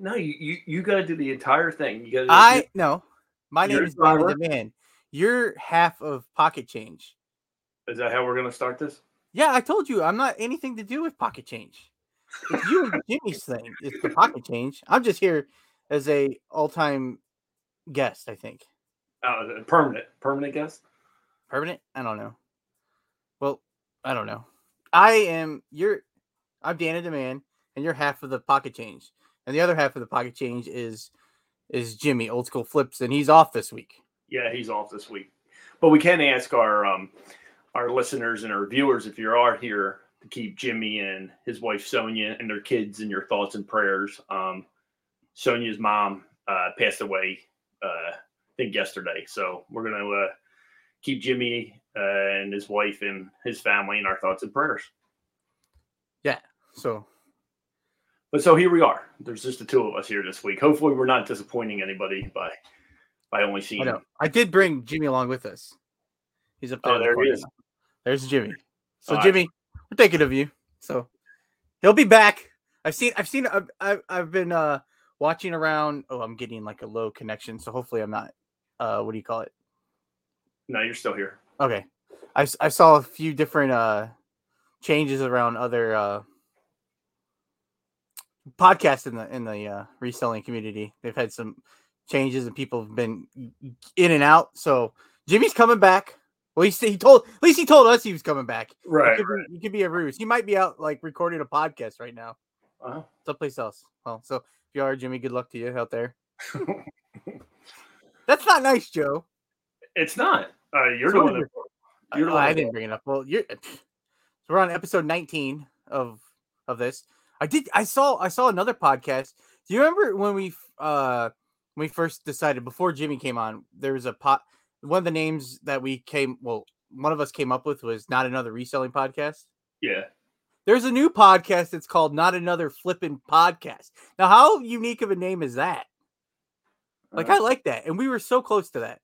No, you you, you got to do the entire thing. You got. I no. My name is driver? The Man. You're half of Pocket Change. Is that how we're gonna start this? Yeah, I told you I'm not anything to do with Pocket Change. It's you and Jimmy's thing. It's the Pocket Change. I'm just here as a all-time guest. I think Uh, permanent, permanent guest. permanent. I don't know. Well, I don't know. I am. You're. I'm Dana the Man, and you're half of the Pocket Change, and the other half of the Pocket Change is is Jimmy, old school flips, and he's off this week. Yeah, he's off this week, but we can ask our um our listeners and our viewers if you are here to keep Jimmy and his wife Sonia and their kids in your thoughts and prayers. Um, Sonia's mom uh, passed away, uh, I think yesterday, so we're gonna uh, keep Jimmy uh, and his wife and his family in our thoughts and prayers. Yeah. So But so here we are. There's just the two of us here this week. Hopefully, we're not disappointing anybody by by only seeing. know. I did bring Jimmy along with us. He's up there. Oh, in the there he is. There's Jimmy. So All right. Jimmy, we're thinking of you. So he'll be back. I've seen. I've seen. I've, I've, I've been uh watching around. Oh, I'm getting like a low connection. So hopefully I'm not. Uh, what do you call it? No, you're still here. Okay. I, I saw a few different uh changes around other uh podcasts in the in the uh reselling community. They've had some changes and people have been in and out. So Jimmy's coming back. Well, he, he told at least he told us he was coming back. Right. could, be, it could be a ruse. He might be out like recording a podcast right now, Uh-huh. someplace else. Well, so if you are Jimmy, good luck to you out there. That's not nice, Joe. it's not. Uh, you're So the one. That, you're the Oh, one I didn't bring it up. Well, you're so we're on episode 19 of of this. I did I saw I saw another podcast. Do you remember when we uh when we first decided before Jimmy came on, there was a pot one of the names that we came well, one of us came up with was not another reselling podcast. Yeah. There's a new podcast that's called Not Another Flipping Podcast. Now, how unique of a name is that? Like, Uh, I like that. And we were so close to that.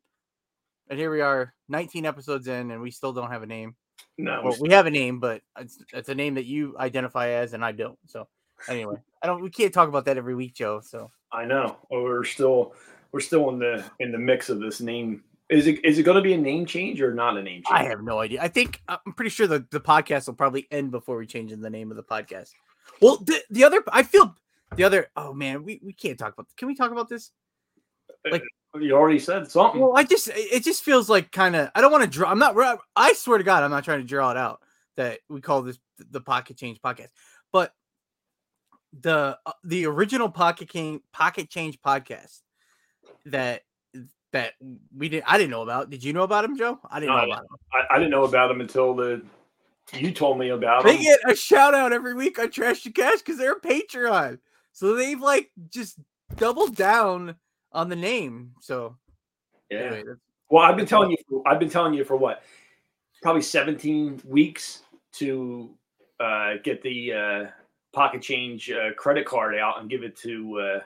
And here we are, 19 episodes in, and we still don't have a name. No. Well, we have a name, but it's, it's a name that you identify as, and I don't. So, anyway, I don't. We can't talk about that every week, Joe. So, I know. We're still we're still in the in the mix of this name. Is it is it going to be a name change or not a name change? I have no idea. I think uh, I'm pretty sure the, the podcast will probably end before we change in the name of the podcast. Well, the, the other, I feel the other. Oh man, we, we can't talk about. Can we talk about this? Uh, like- you already said something. Well, I just it just feels like kind of. I don't want to draw. I'm not. I swear to God, I'm not trying to draw it out that we call this the Pocket Change podcast, but the uh, the original Pocket Change Pocket Change podcast that that we didn't. I didn't know about. Did you know about him, Joe? I didn't No, know about him. I, I didn't know about him until the you told me about them. They him. get a shout out every week on Trash to Cash because they're a Patreon. So they've like just doubled down on the name. So yeah. anyway, Well, I've been telling you. I've been telling you for what, probably 17 weeks to uh, get the uh, pocket change uh, credit card out and give it to uh,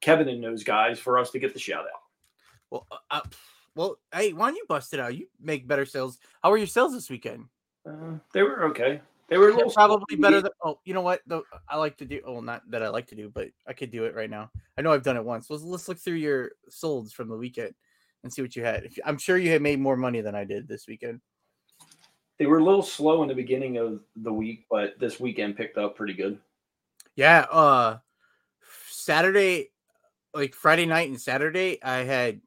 Kevin and those guys for us to get the shout out. well, uh, uh, well, hey, why don't you bust it out? You make better sales. How were your sales this weekend? Uh, they were okay. They were a little Probably better than. Oh, you know what? Though I like to do. Oh, not that I like to do, but I could do it right now. I know I've done it once. Let's let's look through your solds from the weekend and see what you had. I'm sure you had made more money than I did this weekend. They were a little slow in the beginning of the week, but this weekend picked up pretty good. Yeah, uh Saturday like Friday night and Saturday I had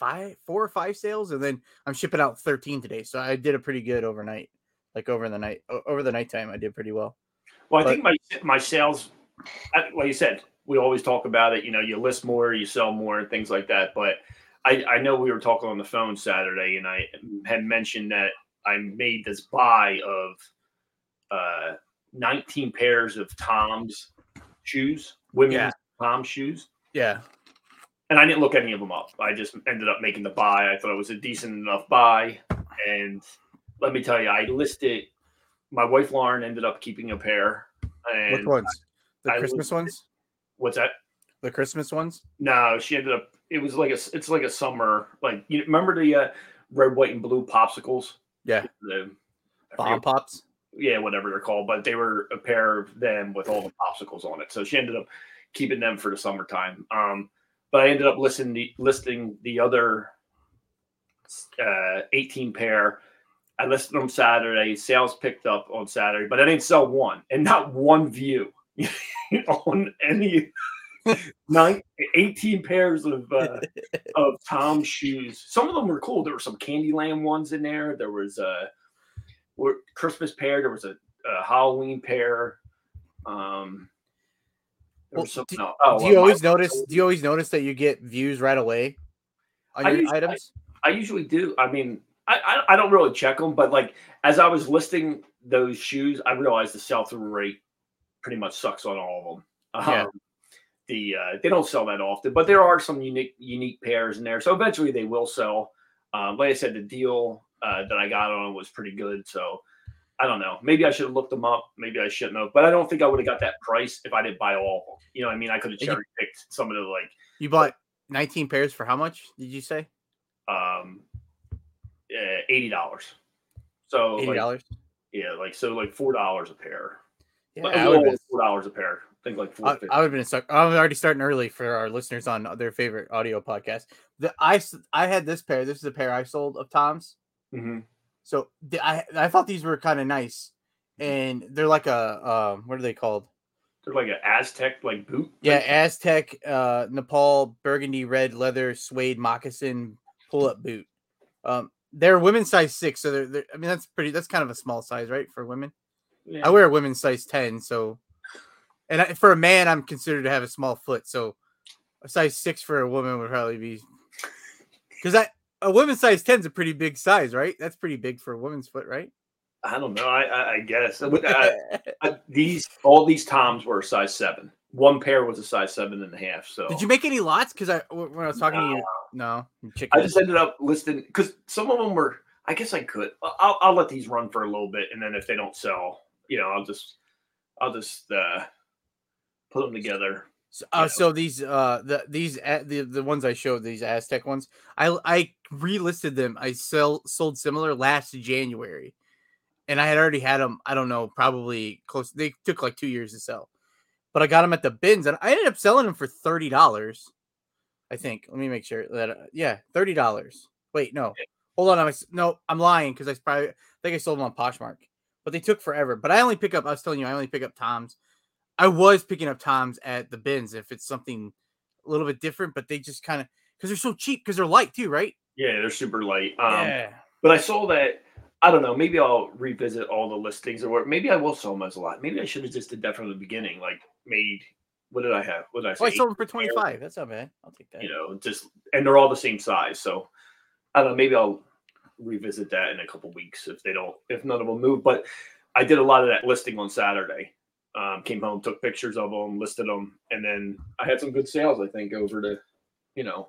five four or five sales and then I'm shipping out 13 today. So I did a pretty good overnight. Like over the night over the nighttime I did pretty well. Well, I But- think my my sales, I- like you said, we always talk about it. You know, you list more, you sell more, and things like that. But I, I know we were talking on the phone Saturday, and I had mentioned that I made this buy of uh, 19 pairs of Toms shoes, women's Yeah. Tom shoes. Yeah. And I didn't look any of them up. I just ended up making the buy. I thought it was a decent enough buy. And let me tell you, I listed, my wife Lauren ended up keeping a pair. And Which ones? The I Christmas would- ones? What's that? The Christmas ones? No, she ended up. It was like a. It's like a summer. Like you remember the uh, red, white, and blue popsicles. Yeah. The Bomb pops. yeah, whatever they're called, but they were a pair of them with all the popsicles on it. So she ended up keeping them for the summertime. Um, but I ended up listing the listing the other uh, 18 pair. I listed them Saturday. Sales picked up on Saturday, but I didn't sell one, and not one view on any nine, 18 pairs of uh, of Tom shoes. Some of them were cool. There were some Candyland ones in there. There was a Christmas pair. There was a, a Halloween pair. Um, well, do, oh, do you always notice? Do you always notice that you get views right away on your usually, items? I, I, usually do. I mean, I, I, don't really check them, but like as I was listing those shoes, I realized the sell through rate pretty much sucks on all of them. Yeah. Um, the uh, they don't sell that often, but there are some unique unique pairs in there. So eventually they will sell. Um, like I said, the deal uh, that I got on was pretty good. So I don't know. Maybe I should have looked them up. Maybe I shouldn't have. But I don't think I would have got that price if I didn't buy all of them. You know, what I mean, I could have cherry picked some of the like. You bought 19 pairs for how much? Did you say? Um, uh, eighty dollars. So eighty dollars. Like, yeah, like so, like four dollars a pair. Yeah, a little four dollars a pair. I think like four. I, I would have been stuck. I'm already starting early for our listeners on their favorite audio podcast. The I I had this pair. This is a pair I sold of Toms. Mm-hmm. So the, I I thought these were kind of nice, and they're like a um, what are they called? They're like an Aztec like boot. Yeah, Aztec, uh, Nepal burgundy red leather suede moccasin pull up boot. Um, they're women's size six, so they're, they're, I mean that's pretty. That's kind of a small size, right, for women. Yeah. I wear a women's size ten, so and I, for a man, I'm considered to have a small foot, so a size six for a woman would probably be because I a women's size ten is a pretty big size, right? That's pretty big for a woman's foot, right? I don't know. I, I, I guess I, these all these toms were size seven. One pair was a size seven and a half. So did you make any lots? Because I when I was talking no. to you, no. I just ended up listing because some of them were. I guess I could. I'll, I'll let these run for a little bit, and then if they don't sell, you know, I'll just I'll just uh put them together. So, uh, so these uh the these uh, the the ones I showed these Aztec ones I I relisted them I sell sold similar last January, and I had already had them I don't know probably close they took like two years to sell, but I got them at the bins and I ended up selling them for thirty dollars, I think. Let me make sure that uh, yeah thirty dollars. Wait no, hold on I'm no I'm lying because I probably I think I sold them on Poshmark, but they took forever. But I only pick up I was telling you I only pick up Toms I was picking up Toms at the bins if it's something a little bit different, but they just kind of because they're so cheap because they're light too, right? Yeah, they're super light. Um, yeah. But I saw that. I don't know. Maybe I'll revisit all the listings, or maybe I will sell them as a lot. Maybe I should have just did that from the beginning, like made. What did I have? What did I say? Oh, I sold them for twenty five. That's not bad. I'll take that. You know, just and they're all the same size. So I don't know. Maybe I'll revisit that in a couple weeks if they don't, if none of them move. But I did a lot of that listing on Saturday um, came home, took pictures of them, listed them, and then I had some good sales. I think over to, you know,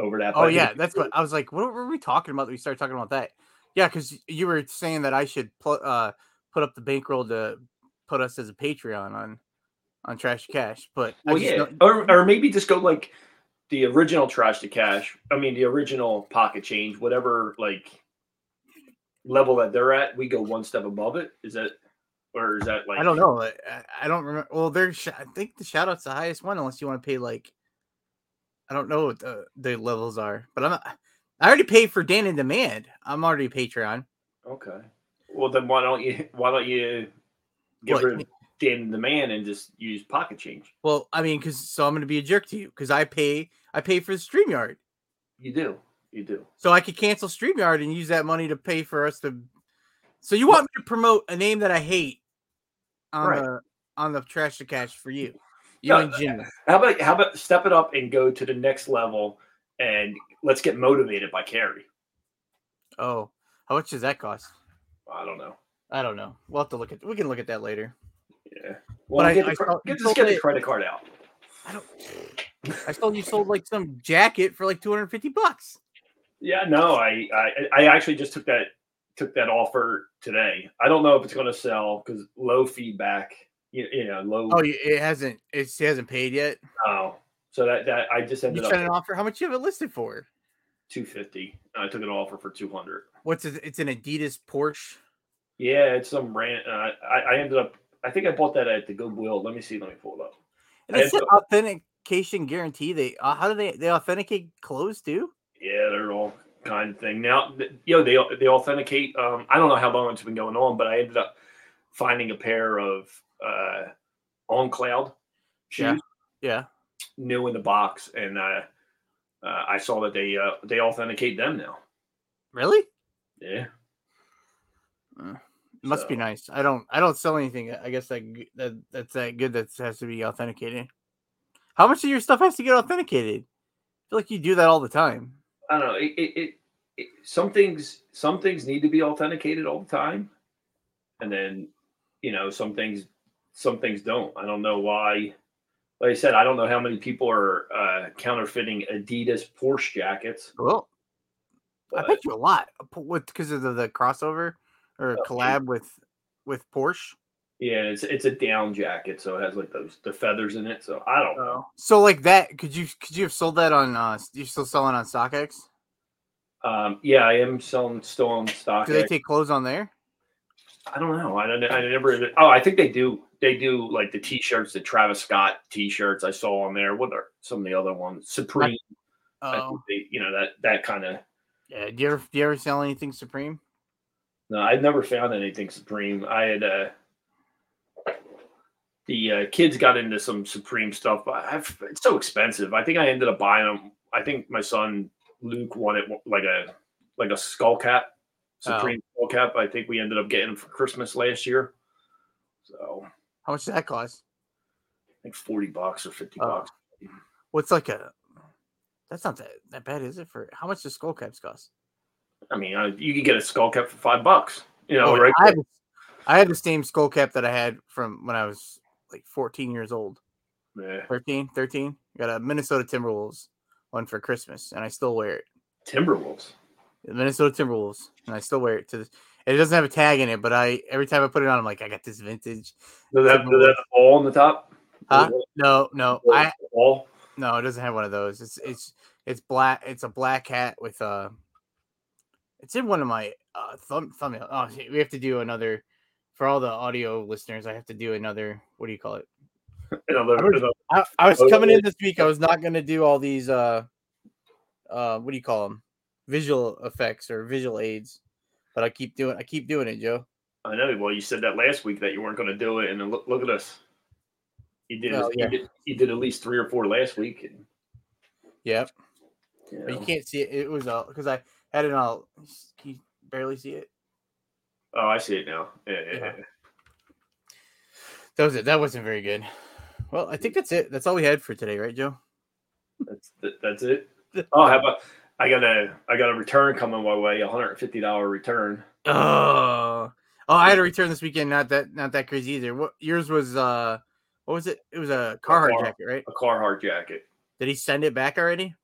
over that. Oh yeah, that's what I was like. What were we talking about? we started talking about that. Yeah, because you were saying that I should put uh, put up the bankroll to put us as a Patreon on on Trash to Cash, but well, yeah, or or maybe just go like the original Trash to Cash. I mean, the original Pocket Change, whatever like level that they're at, we go one step above it. Is that or is that like I don't know. I, I don't remember. Well, there's I think the shout out's the highest one, unless you want to pay like I don't know what the, the levels are, but I'm not, I already paid for Dan in Demand. I'm already Patreon. Okay. Well, then why don't you why don't you get what? rid of Dan in Demand and just use Pocket Change? Well, I mean, because so I'm going to be a jerk to you because I pay I pay for the Streamyard. You do. You do. So I could cancel Streamyard and use that money to pay for us to. So you want me to promote a name that I hate on right. the on the trash to cash for you. You no, and Jimmy. How about how about step it up and go to the next level and let's get motivated by Carrie. Oh, how much does that cost? I don't know. I don't know. We'll have to look at. We can look at that later. Yeah. Well, but get, I, the, I get, just get the credit card out. I don't. I told you sold like some jacket for like two hundred fifty bucks. Yeah, no, I, I I actually just took that took that offer today. I don't know if it's going to sell because low feedback. You, you, know, low. Oh, it hasn't. It hasn't paid yet. Oh, so that that I just ended you up. an offer. How much you have it listed for? Two fifty. I took an offer for two hundred. What's it? It's an Adidas Porsche. Yeah, it's some rant. Uh, I I ended up. I think I bought that at the Goodwill. Let me see. Let me pull it up. And it said authentication guarantee. They uh, how do they they authenticate clothes too? Yeah, they're all kind of thing. Now, you know, they they authenticate. Um, I don't know how long it's been going on, but I ended up finding a pair of uh, on cloud shoes, Yeah. new in the box, and uh, uh, I saw that they uh, they authenticate them now. Really? Yeah, It must be nice. I don't I don't sell anything. I guess that that that's that good that has to be authenticated. How much of your stuff has to get authenticated? I feel like you do that all the time. I don't know. It, it, it, it some things some things need to be authenticated all the time, and then you know some things some things don't. I don't know why. Like I said, I don't know how many people are uh, counterfeiting Adidas Porsche jackets. Well, I bet you a lot with because of the, the crossover or Oh, yeah. collab with with Porsche. Yeah, it's it's a down jacket, so it has like those the feathers in it. So I don't know. So like that, could you could you have sold that on? uh You still selling on StockX? Um, yeah, I am selling still on stock. Do they take clothes on there? I don't know. I don't. I never. Oh, I think they do. They do like the T-shirts, the Travis Scott T-shirts I saw on there. What are some of the other ones? Supreme. Oh, they, you know that that kind of. yeah. Do you ever do you ever sell anything Supreme? No, I've never found anything Supreme. I had uh the uh, kids got into some Supreme stuff, but I've, it's so expensive. I think I ended up buying them. I think my son Luke wanted like a like a skull cap. Supreme skull cap. I think we ended up getting for Christmas last year. So How much does that cost? I think forty bucks or fifty Oh. bucks. What's like a? That's not that that bad, is it? For how much does skull caps cost? I mean, uh, you could get a skull cap for five bucks. You know, Oh, right? I, had, the- I had the same skull cap that I had from when I was like 14 years old. Yeah. 13, 13. Got a Minnesota Timberwolves one for Christmas, and I still wear it. Timberwolves. The Minnesota Timberwolves, and I still wear it to this. It doesn't have a tag in it, but I every time I put it on, I'm like, I got this vintage. Does that, does that have a ball on the top? Huh? No, no, I ball? no, it doesn't have one of those. It's it's it's black. It's a black hat with a. It's in one of my uh thumb thumbnail. Oh, we have to do another for all the audio listeners. I have to do another. What do you call it? Another, I was- I, I was coming in this week. I was not going to do all these uh uh what do you call them? Visual effects or visual aids, but I keep doing I keep doing it, Joe. I know. Well, you said that last week that you weren't going to do it, and then look, look at us. You did, you yeah. did. You did at least three or four last week. And, Yep. you But you can't see it. It was uh because I had it all. Can you barely see it? Oh, I see it now. Yeah, yeah, Yeah. yeah. That was it. That wasn't very good. Well, I think that's it. That's all we had for today, right, Joe? That's that, that's it. Oh, how about I got a I got a return coming my way, a hundred and fifty dollar return. Oh, oh, I had a return this weekend. Not that, not that crazy either. What yours was? Uh, what was it? It was a Carhartt Car- jacket, right? A Carhartt jacket. Did he send it back already?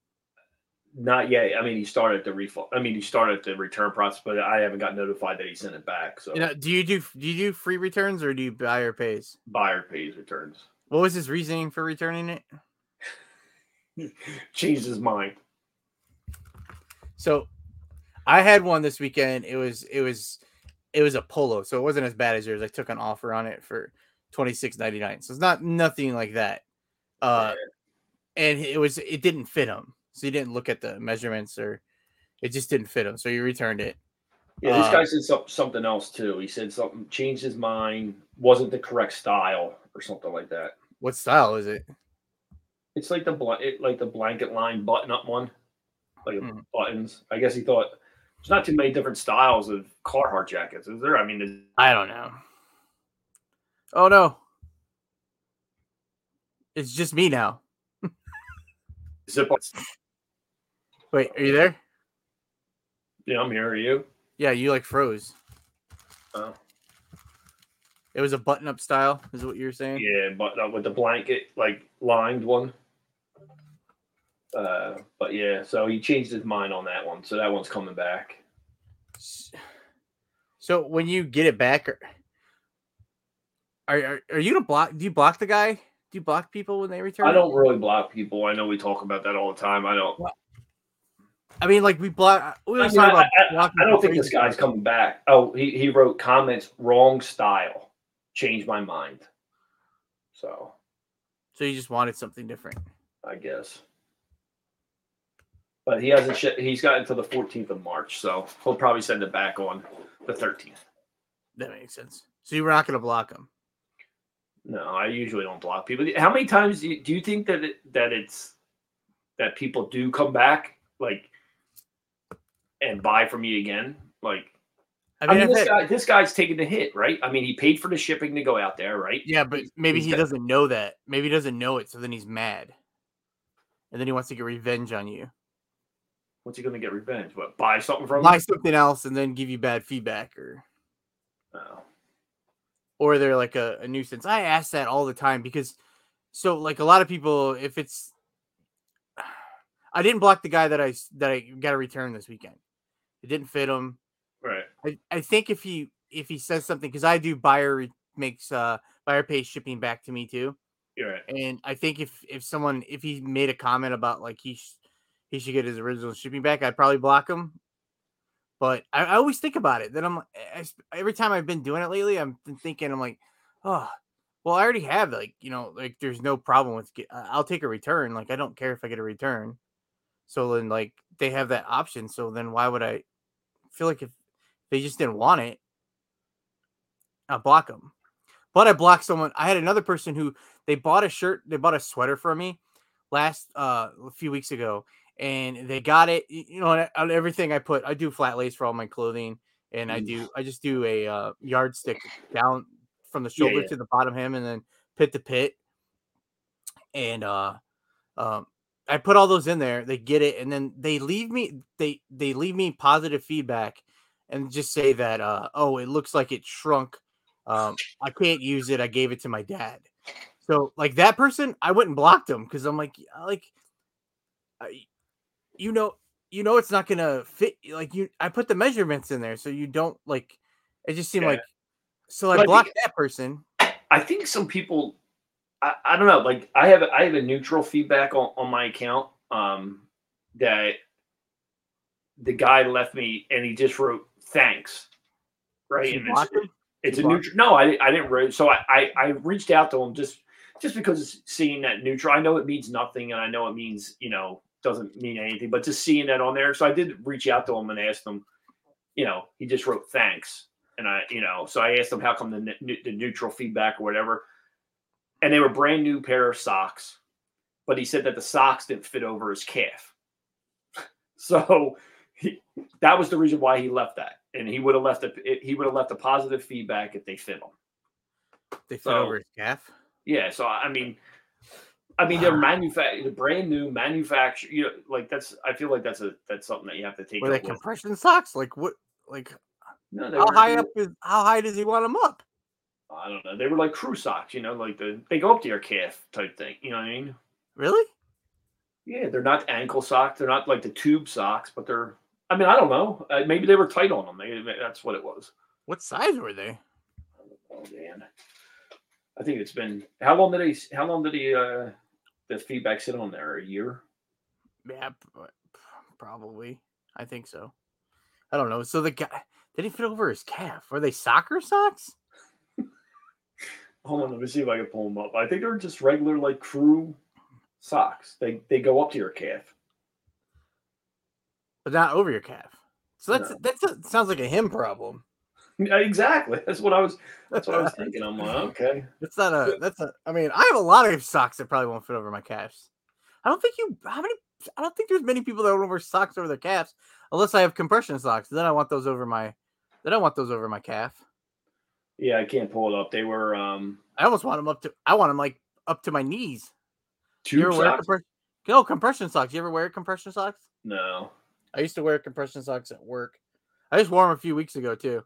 Not yet. I mean, he started the refund. I mean, he started the return process, but I haven't got notified that he sent it back. So You know, do you do do you do free returns or do you buy or pays? buyer pays returns. What was his reasoning for returning it? Changed his mind. So, I had one this weekend. It was it was it was a polo, so it wasn't as bad as yours. I took an offer on it for twenty six ninety nine. So it's not nothing like that. Uh, and it was it didn't fit him, so he didn't look at the measurements or it just didn't fit him. So he returned it. Yeah, this Uh, guy said some, something else too. He said something changed his mind, wasn't the correct style or something like that. What style is it? It's like the bl- it, like the blanket line button up one, like Hmm. buttons. I guess he thought there's not too many different styles of Carhartt jackets, is there? I mean, is- I don't know. Oh no. It's just me now. zip. Wait, are you there? Yeah, I'm here. Are you? Yeah, you like froze. Oh. It was a button up style, is what you were saying? Yeah, but uh, with the blanket like lined one. Uh, but yeah, so he changed his mind on that one, so that one's coming back. So when you get it back, are are, are, you gonna block? Do you block the guy? Do you block people when they return? I don't really block people. I know we talk about that all the time. I don't. I mean, like we block. We I, mean, talk I, about I- I don't think this guy's coming back. Oh, he, he wrote comments wrong style. Changed my mind. So So you just wanted something different. I guess. But he hasn't. Sh- he's got until the 14th of March, so he'll probably send it back on the 13th. That makes sense. So you were not going to block him. No, I usually don't block people. How many times do you, do you think that it, that it's that people do come back like and buy from you again? Like, I I mean, mean, I've this guy this guy's taking the hit, right? I mean, he paid for the shipping to go out there, right? yeah, but maybe he's he got- doesn't know that. Maybe he doesn't know it, so then he's mad, and then he wants to get revenge on you. What's he going to get revenge? What buy something from? Buy him? something else, and then give you bad feedback, or No. or they're like a, a nuisance. I ask that all the time because so like a lot of people, if it's I didn't block the guy that I that I got to return this weekend. It didn't fit him. Right. I, I think if he if he says something because I do buyer re- makes uh buyer pays shipping back to me too, You're right. and I think if if someone if he made a comment about like he sh- he should get his original shipping back, I'd probably block him. But I, I always think about it. Then I'm I every time I've been doing it lately, I'm been thinking I'm like, oh, well, I already have like you know like there's no problem with get, I'll take a return. Like I don't care if I get a return. So then like they have that option. So then why would I feel like if they just didn't want it, I block them. But I blocked someone. I had another person who they bought a shirt, they bought a sweater for me last uh a few weeks ago, and they got it. You know, on, on everything I put, I do flat lace for all my clothing, and I do I just do a uh, yardstick down from the shoulder yeah. to the bottom hem, and then pit to pit, and uh, um. I put all those in there. They get it, and then they leave me. They they leave me positive feedback, and just say that uh, oh, it looks like it shrunk. Um, I can't use it. I gave it to my dad. So like that person, I went and blocked them because I'm like, like, I, you know, you know, it's not gonna fit. Like you, I put the measurements in there, so you don't like. It just seemed Yeah. like. So But I I think- blocked that person. I think some people, I, I don't know. Like I have, I have a neutral feedback on, on my account. Um, that the guy left me, and he just wrote thanks, right? And it's, him? it's You a blocked- neutral. No, I, I didn't write. So I, I, I reached out to him just, just because seeing that neutral. I know it means nothing, and I know it means you know doesn't mean anything, but just seeing that on there. So I did reach out to him and asked him. You know, he just wrote thanks, and I, you know, so I asked him how come the ne- the neutral feedback or whatever, and they were brand new pair of socks, but he said that the socks didn't fit over his calf. So he, that was the reason why he left that, and he would have left a he would have left a positive feedback if they fit him. They fit so- over his calf. Yeah, so I mean, I mean they're manufactured, brand new manufactured. You know, like that's I feel like that's a that's something that you have to take. Were they with. compression socks? Like what? Like No, how high up is? How high does he want them up? I don't know. They were like crew socks, you know, like the they go up to your calf type thing. You know what I mean? Really? Yeah, they're not ankle socks. They're not like the tube socks, but they're. I mean, I don't know. Uh, maybe they were tight on them. Maybe that's what it was. What size were they? Oh man, I think it's been how long did he? How long did he? uh The feedback sit on there? A year? Yeah, uh, probably. I think so. I don't know. So the guy did he fit over his calf? Were they soccer socks? Hold on, let me see if I can pull them up. I think they're just regular like crew socks. They they go up to your calf. But not over your calf. So that's No. that's a, sounds like a him problem. Exactly. That's what I was. That's what I was thinking. I'm like, okay. That's not a. That's a. I mean, I have a lot of socks that probably won't fit over my calves. I don't think you. How many? I don't think there's many people that don't wear socks over their calves, unless I have compression socks. Then I want those over my. Then I want those over my calf. Yeah, I can't pull it up. They were um I almost want them up to. I want them like up to my knees. You ever wear compre- no compression socks? You ever wear compression socks? No. I used to wear compression socks at work. I just wore them a few weeks ago too.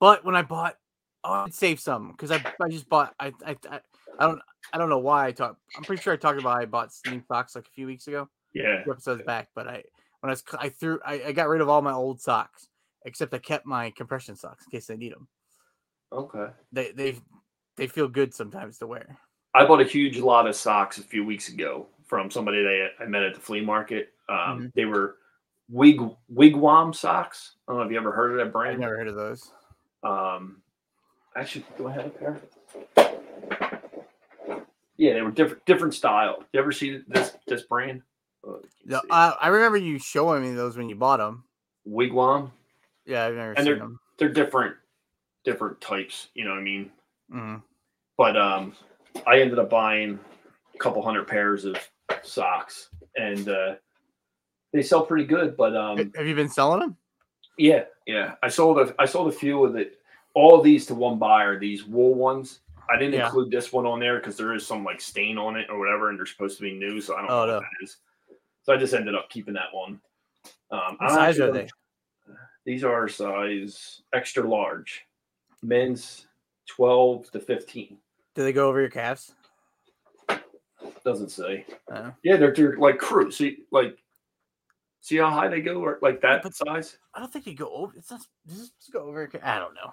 But when I bought, oh, I'd save some because I, I just bought. I, I I I don't I don't know why I talked. I'm pretty sure I talked about I bought sneak socks like a few weeks ago, Yeah. two episodes back. But I when I was I threw I, I got rid of all my old socks except I kept my compression socks in case I need them. Okay. They they they feel good sometimes to wear. I bought a huge lot of socks a few weeks ago from somebody that I met at the flea market. Um, Mhm. They were wig wigwam socks. I don't know if you ever heard of that I've brand. never heard of those. Um, actually, do I have a pair? Yeah, they were different different style. You ever see this this brand? Oh, you can No, see. I, I remember you showing me those when you bought them. Wigwam. Yeah, I've never And seen they're- them. They're different different types. You know what I mean? hmm But um, I ended up buying a couple hundred pairs of socks, and uh, they sell pretty good. But um, Have you been selling them? Yeah, yeah, I sold a I sold a few of it. All these to one buyer. These wool ones. I didn't Yeah. include this one on there because there is some like stain on it or whatever, and they're supposed to be new. So I don't Oh, know no. what that is. So I just ended up keeping that one. Um, What size are they? These are size extra large, men's twelve to fifteen. Do they go over your calves? Doesn't say. Uh, Yeah, they're, they're like crew. See, like, see how high they go, or like that but- size. I don't think you go over. It's not. Does this go over? I don't know.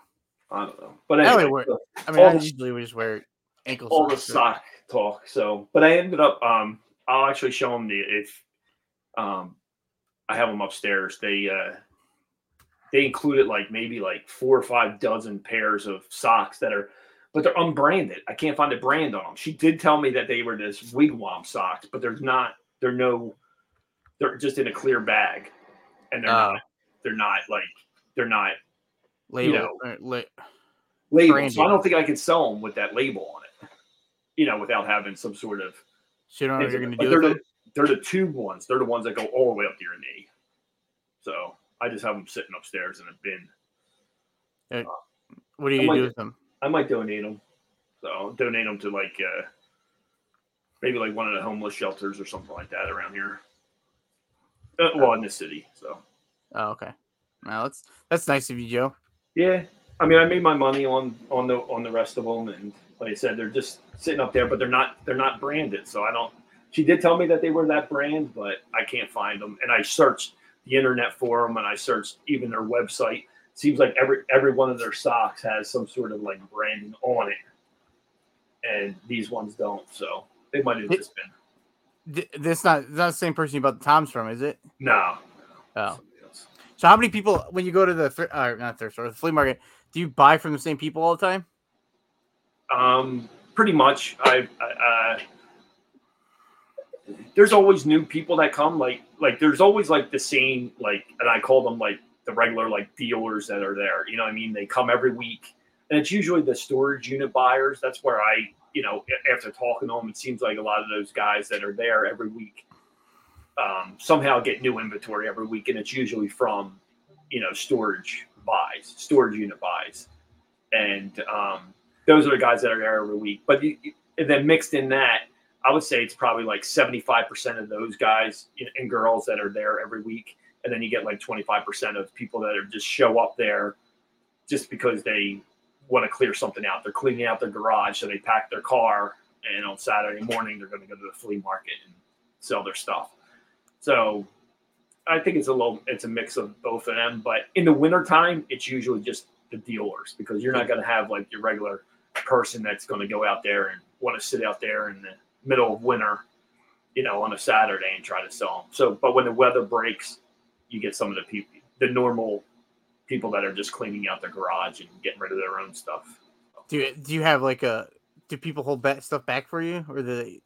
I don't know, but I anyway, wear- I mean, All I the- usually would just wear ankle all the socks. but- sock talk. So, but I ended up. Um, I'll actually show them the if. Um, I have them upstairs. They uh, they included like maybe like four or five dozen pairs of socks that are, but they're unbranded. I can't find a brand on them. She did tell me that they were this wigwam socks, but there's not. They're no. They're just in a clear bag, and they're Oh. not. They're not like they're not label. know, or la- labeled. So I don't think I could sell them with that label on it. You know, without having some sort of. so you don't know you're gonna do. they're the they're the tube ones. They're the ones that go all the way up to your knee. So I just have them sitting upstairs in a bin. Uh, uh, what do you I'm do with them? I might donate them. So I'll donate them to like uh, maybe like one of the homeless shelters or something like that around here. Uh, well, in the city. So Oh, okay. Well, that's that's nice of you, Joe. yeah, I mean, I made my money on on the on the rest of them, and like I said, they're just sitting up there, but they're not they're not branded. So I don't. She did tell me that they were that brand, but I can't find them. And I searched the internet for them, and I searched even their website. Seems like every every one of their socks has some sort of like branding on it, and these ones don't. So they might have just been Th- This not not the same person you bought the Toms from, is it? no. Oh. So how many people when you go to the thr- uh, not thrift store, the flea market, do you buy from the same people all the time? Um, pretty much. I, I uh, there's always new people that come. Like, like there's always like the same like, and I call them like the regular like dealers that are there. You know, what I mean, they come every week, and it's usually the storage unit buyers. That's where I, you know, after talking to them, it seems like a lot of those guys that are there every week um, somehow get new inventory every week, and it's usually from, you know, storage buys, storage unit buys, and um, those are the guys that are there every week. But then mixed in that, I would say it's probably like 75% of those guys and girls that are there every week. And then you get like 25% of people that are just show up there just because they want to clear something out. They're cleaning out their garage. So they pack their car and on Saturday morning, they're going to go to the flea market and sell their stuff. So I think it's a little, it's a mix of both of them. But in the wintertime, it's usually just the dealers because you're not going to have like your regular person that's going to go out there and want to sit out there in the middle of winter, you know, on a Saturday and try to sell them. So, but when the weather breaks, you get some of the people, the normal people that are just cleaning out their garage and getting rid of their own stuff. Do you, do you have like a do people hold back stuff back for you or do they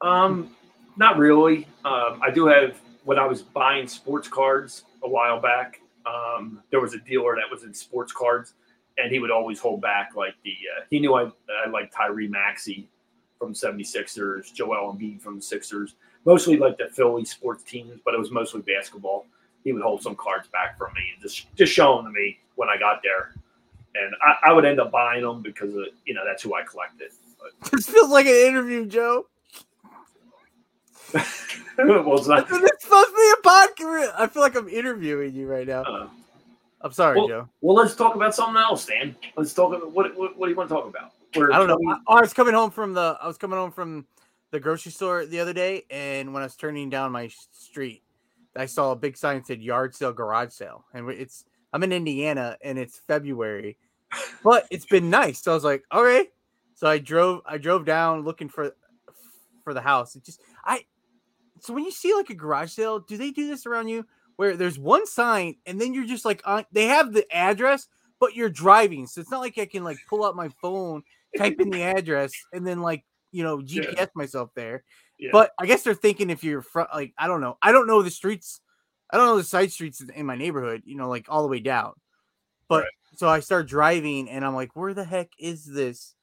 Um, not really. Um, I do have when I was buying sports cards a while back. Um, there was a dealer that was in sports cards, and he would always hold back like the. Uh, he knew I I liked Tyrese Maxey from 76ers, Joel Embiid from the Sixers, mostly like the Philly sports teams, but it was mostly basketball. He would hold some cards back from me and just just show them to me when I got there, and I, I would end up buying them because of, you know that's who I collected. But, This feels like an interview, Joe. well, it's not. It's supposed to be a podcast. I feel like I'm interviewing you right now. Uh, I'm sorry, well, Joe. Well, let's talk about something else, Dan. Let's talk about what what, what do you want to talk about? We're I don't know. 20 I, I was coming home from the I was coming home from the grocery store the other day, and when I was turning down my street, I saw a big sign that said yard sale, garage sale, and it's I'm in Indiana, and it's February, but it's been nice. So I was like, all right. So I drove I drove down looking for for the house. It just I so when you see like a garage sale, do they do this around you where there's one sign and then you're just like on they have the address, but you're driving, so it's not like I can like pull out my phone type in the address and then like you know, Yeah. GPS myself there. Yeah. But I guess they're thinking if you're front, like I don't know, I don't know the streets, I don't know the side streets in- in my neighborhood, you know, like all the way down. But Right. so I start driving, and I'm like, where the heck is this?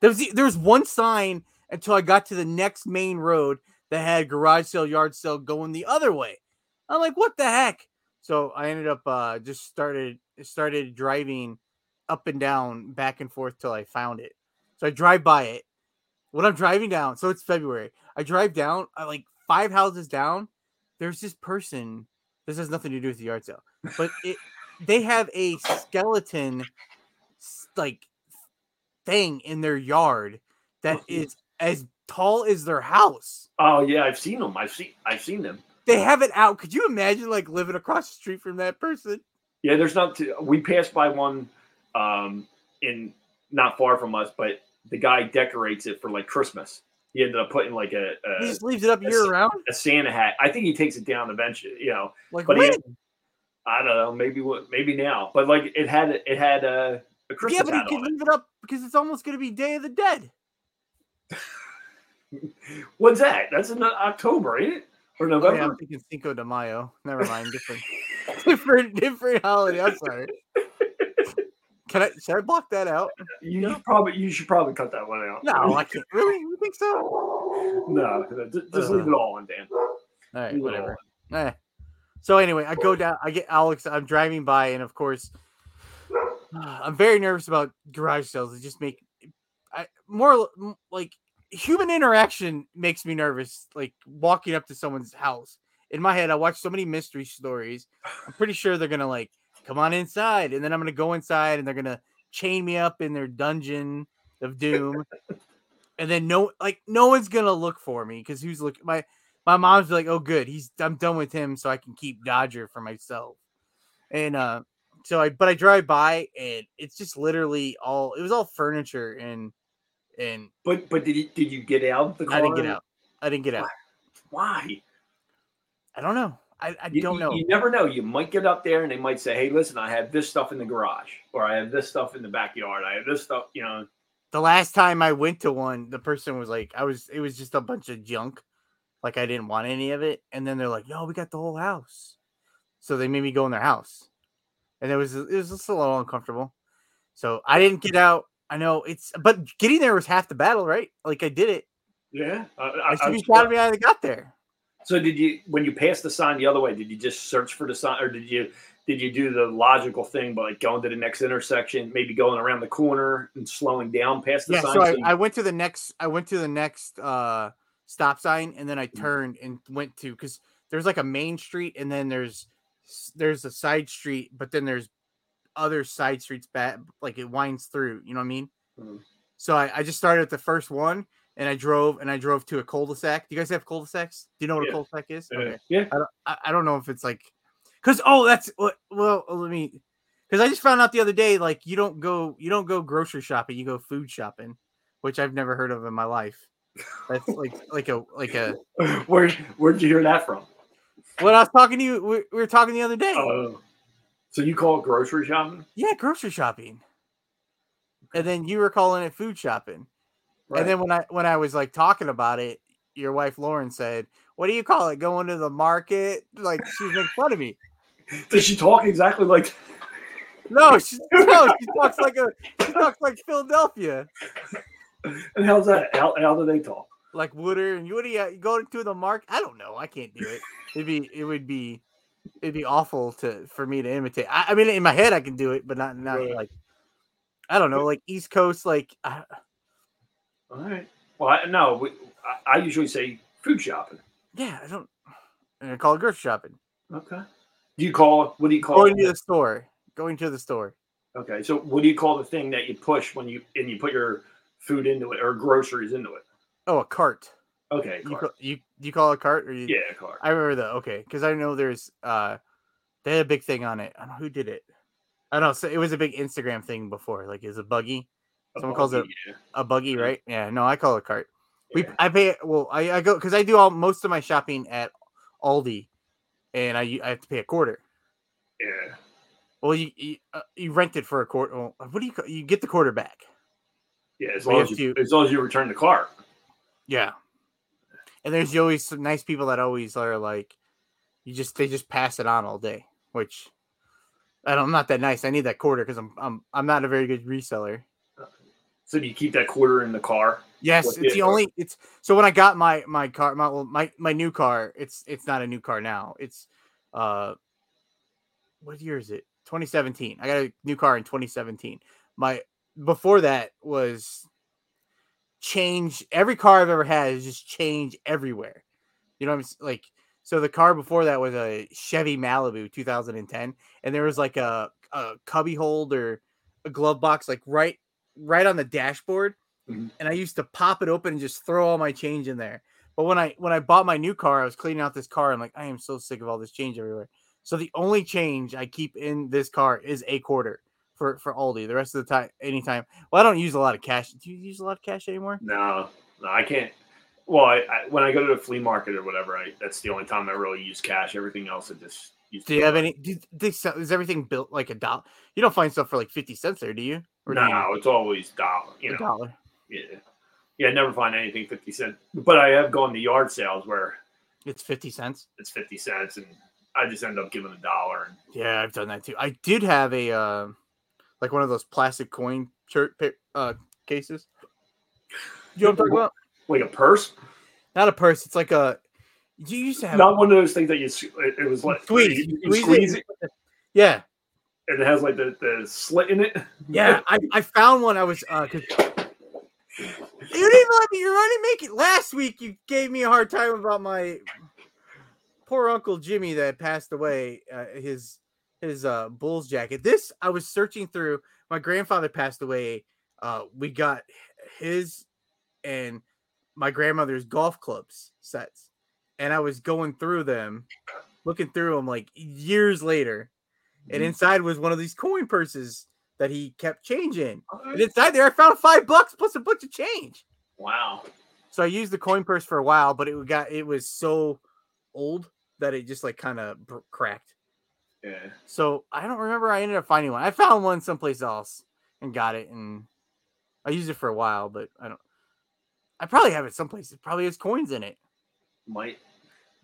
There was there was one sign until I got to the next main road that had garage sale, yard sale going the other way. I'm like, what the heck? So I ended up uh just started started driving up and down, back and forth till I found it. So I drive by it. When I'm driving down, so it's February. I drive down, I like five houses down. There's this person. This has nothing to do with the yard sale, but it they have a skeleton like thing in their yard that Oh. is as tall as their house. Oh yeah, I've seen them. I've seen I've seen them. They have it out. Could you imagine like living across the street from that person? Yeah, there's not. Too, we passed by one um, in not far from us, but the guy decorates it for like Christmas. He ended up putting like a He just leaves it up year round. a Santa hat. I think he takes it down eventually. You know, Like but he. I don't know. Maybe what? Maybe now. But like it had it had a, a Christmas Yeah, but he hat can on it. leave it up because it's almost going to be Day of the Dead. What's that? That's in uh, October, ain't it? Or Oh, yeah, November? I'm thinking Cinco de Mayo. Never mind, different, different, different holiday. I'm sorry. Can I? Should I block that out? You should probably you should probably cut that one out. No, I can't. Really? You think so? No, just, just leave it all in, Dan. All right, Leave whatever. all Eh. So anyway, I go down. I get Alex. I'm driving by, and of course, I'm very nervous about garage sales. It just make I more like human interaction makes me nervous. Like walking up to someone's house. In my head, I watch so many mystery stories. I'm pretty sure they're gonna like come on inside, and then I'm gonna go inside, and they're gonna chain me up in their dungeon of doom. and then no, like no one's gonna look for me because who's looking? My my mom's like, "Oh, good, he's I'm done with him, so I can keep Dodger for myself." And uh, so I, but I drive by, and it's just literally all. It was all furniture, and and But but did you did you get out the car? I didn't get out. I didn't get out. Why? I don't know. I, I You, don't know. You never know. You might get up there and they might say, "Hey, listen, I have this stuff in the garage, or I have this stuff in the backyard. I have this stuff." You know, the last time I went to one, the person was like, I was, it was just a bunch of junk. Like I didn't want any of it. And then they're like, no, we got the whole house. So they made me go in their house. And it was, it was just a little uncomfortable. So I didn't get out. I know it's, but getting there was half the battle, right? Like I did it. yeah. I, I I, should be proud of me. I got there. So did you when you passed the sign the other way? Did you just search for the sign, or did you did you do the logical thing by like going to the next intersection, maybe going around the corner and slowing down past the Yeah. sign? So I, I went to the next, I went to the next, uh, stop sign and then I Mm. turned and went to, cause there's like a main street and then there's, there's a side street, but then there's other side streets back, like it winds through, you know what I mean? Mhm. So I, I just started at the first one and I drove and I drove to a cul-de-sac. Do you guys have cul-de-sacs? Do you know what Yeah. a cul-de-sac is? Uh, Okay. yeah. I don't, I, don't know if it's like, cause oh, that's what. Well, let me, cause I just found out the other day, like you don't go, you don't go grocery shopping, you go food shopping, which I've never heard of in my life. That's like, like a, like a. Where where'd you hear that from? When I was talking to you, we, we were talking the other day. Oh, so you call it grocery shopping? Yeah, grocery shopping. And then you were calling it food shopping. And then when I when I was like talking about it, your wife Lauren said, "What do you call it? Going to the market?" Like she was making fun of me. Does she talk exactly like? No, she no, she talks like a she talks like Philadelphia, And how's that? How, how do they talk? like Wooder and you. What do you, you go to the market? I don't know. I can't do it. It'd be it would be it'd be awful to for me to imitate. I, I mean, in my head I can do it, but not not Right. like I don't know, like East Coast, like I, All right. Well, I, no, we, I, I usually say food shopping. yeah, I don't. And I call it grocery shopping. Okay. Do you call it? What do you call Going it? to the store. Going to the store. Okay. So what do you call the thing that you push when you and you put your food into it or groceries into it? Oh, a cart. Okay. You cart. call, you you call it a cart or you? Yeah, cart. I remember that. Okay, because I know there's uh, they had a big thing on it. I don't know who did it. I don't know. So it was a big Instagram thing before. Like, is a buggy A someone calls buggy, yeah. a buggy, right? Yeah. No, I call it a cart. We I pay well. I, I go because I do all most of my shopping at Aldi, and I I have to pay a quarter. Yeah. Well, you you, uh, you rent it for a quarter. Well, what do you you get the quarter back? Yeah. As long as you, to- as long as you return the cart. Yeah. And there's always some nice people that always are like, you just they just pass it on all day, which I don't, I'm not that nice. I need that quarter because I'm I'm I'm not a very good reseller. So do you keep that quarter in the car? Yes, it's the vehicle? only it's so when I got my my car my well, my my new car, it's it's not a new car now. It's uh what year is it? 2017. I got a new car in 2017. My before that was change every car I've ever had is just change everywhere. You know what I'm like so the car before that was a Chevy Malibu 2010 and there was like a a cubby hold or a glove box like right right on the dashboard Mhm. and I used to pop it open and just throw all my change in there. But when I when I bought my new car, I was cleaning out this car. I'm like, I am so sick of all this change everywhere. So the only change I keep in this car is a quarter for for Aldi. The rest of the time, anytime. Well, I don't use a lot of cash. Do you use a lot of cash anymore? No, no, I can't. Well, I, I, when I go to the flea market or whatever, I that's the only time I really use cash. Everything else, I just use. Do you have any? Do they sell, is everything built like a dollar? You don't find stuff for like fifty cents there, do you? Or No, it's always dollar. You know, dollar. yeah, yeah. I never find anything fifty cent. But I have gone to yard sales where It's fifty cents. it's fifty cents, and I just end up giving a dollar. And Yeah, I've done that too. I did have a uh, like one of those plastic coin shirt uh, cases. You know what I'm talking about? like a purse, Not a purse. It's like a. You used to have. not one of those things that you. It, it was like Squeeze, You, you squeeze squeeze it. it, Yeah, and it has like the, the slit in it. yeah. I, I found one. I was uh, you didn't even let me. You're only make it last week. You gave me a hard time about my poor uncle Jimmy that passed away. Uh, his his uh Bulls jacket. This I was searching through. My grandfather passed away. Uh, we got his and my grandmother's golf clubs sets, and I was going through them, looking through them like years later, and mm-hmm. inside was one of these coin purses that he kept changing. in. And inside there, I found five bucks plus a bunch of change. Wow. So I used the coin purse for a while, but it got it was so old that it just like kind of br- cracked. Yeah. So I don't remember. I ended up finding one. I found one someplace else and got it, and I used it for a while, but I don't. I probably have it someplace. It probably has coins in it. Might.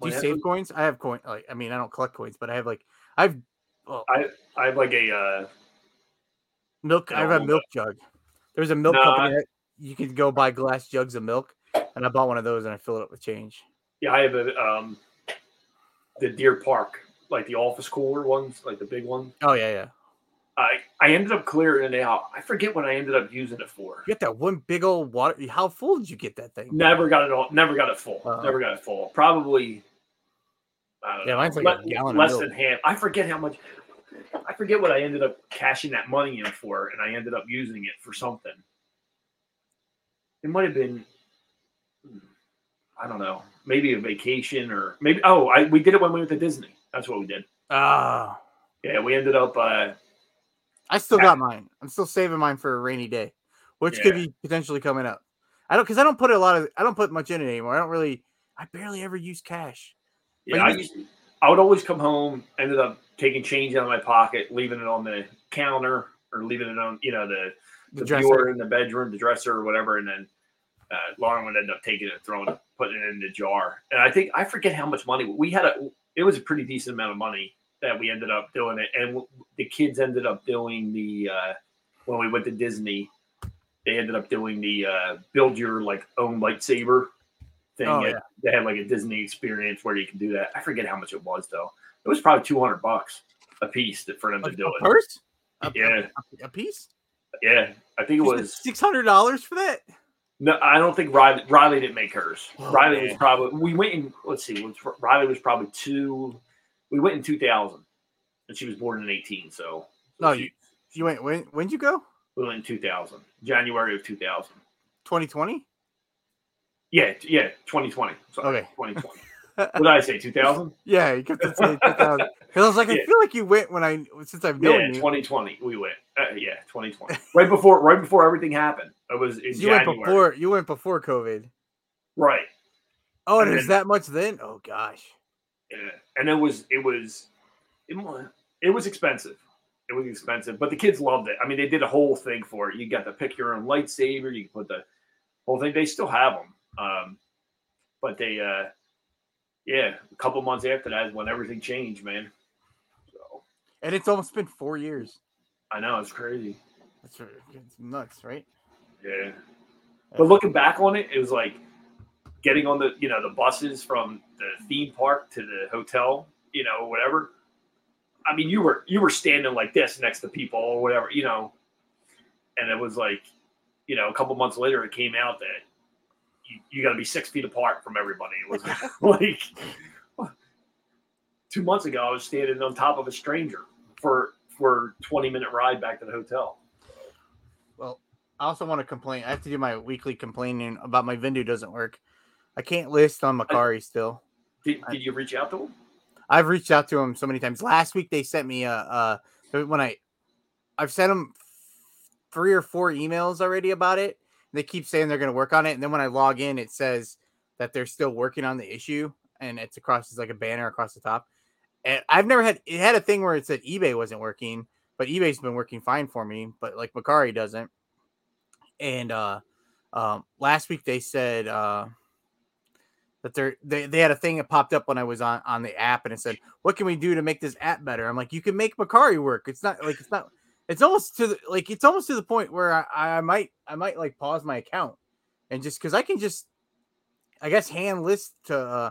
Do you save coins? I have coin. Like I mean, I don't collect coins, but I have like I've well, I have like a. uh milk. I have a milk jug. There's a milk No, company that you can go buy glass jugs of milk, and I bought one of those and I fill it up with change. Yeah, I have a um, the Deer Park, like the office cooler ones, like the big one. Oh yeah, yeah. I I ended up clearing it out. I forget what I ended up using it for. You got that one big old water. How full did you get that thing? Never got it all. Never got it full. Uh-oh. Never got it full. Probably. Yeah, mine's like le- a gallon of less than half. I forget how much. I forget what I ended up cashing that money in for, and I ended up using it for something. It might have been. hmm, I don't know. Maybe a vacation or maybe. Oh, I we did it when we went to Disney. That's what we did. Ah, Yeah, we ended up. uh I still got mine. I'm still saving mine for a rainy day, which could be potentially coming up. I don't because I don't put a lot of. I don't put much in it anymore. I don't really. I barely ever use cash. Yeah, I, used, I would always come home, ended up taking change out of my pocket, leaving it on the counter or leaving it on, you know, the, The the dresser. in the bedroom, the dresser or whatever. And then uh, Lauren would end up taking it, throwing it, putting it in the jar. And I think, I forget how much money we had. A, it was a pretty decent amount of money that we ended up doing it. And w- the kids ended up doing the, uh, when we went to Disney, they ended up doing the uh, build your like own lightsaber thing. Oh, at- yeah. They had like a Disney experience where you can do that. I forget how much it was though. It was probably two hundred bucks a piece for them A, to do a it. purse? A, Yeah, a, a piece? yeah. I think it was. six hundred dollars for that. No, I don't think Riley. Riley didn't make hers. Oh, Riley was probably. We went in. Let's see. Was, Riley was probably two. We went in two thousand, and she was born in eighteen. So. No, she- you you went when when'd you go? we went in two thousand, January of two thousand. Twenty twenty. Yeah, yeah, twenty twenty. Sorry, Okay. twenty twenty. what did I say? Two thousand. Yeah, you it saying 2000. Because I was like, I feel like you went when I since I've known Yeah, you. twenty twenty. We went. Uh, yeah, twenty twenty. right before, right before everything happened. It was in you January. went before you went before COVID. Right. Oh, and was that much then? Oh gosh. Yeah. And it was it was it was it was expensive. It was expensive, but the kids loved it. I mean, they did a whole thing for it. You got to pick your own lightsaber. You can put the whole thing. They still have them. Um, but they, uh, yeah, a couple months after that is when everything changed, man. So And it's almost been four years. I know it's crazy. That's it's nuts, right? Yeah. But looking back on it, it was like getting on the you know the buses from the theme park to the hotel, you know, whatever. I mean, you were you were standing like this next to people or whatever, you know, and it was like, you know, a couple months later, it came out that you, you got to be six feet apart from everybody. It was like two months ago, I was standing on top of a stranger for for twenty minute ride back to the hotel. Well, I also want to complain. I have to do my weekly complaining about my Vendoo doesn't work. I can't list on Mercari still. Did, did you reach out to him? I've reached out to them so many times. Last week they sent me a uh when I I've sent them three or four emails already about it. They keep saying they're going to work on it, and then when I log in, it says that they're still working on the issue, and it's across it's like a banner across the top. And I've never had it had a thing where it said eBay wasn't working, but eBay's been working fine for me, but like Mercari doesn't. And uh um last week they said uh that they're they, they had a thing that popped up when I was on on the app and it said, "What can we do to make this app better?" I'm like, "You can make Mercari work. It's not like it's not. It's almost to the like it's almost to the point where I, I might I might like pause my account and just because I can just I guess hand list to uh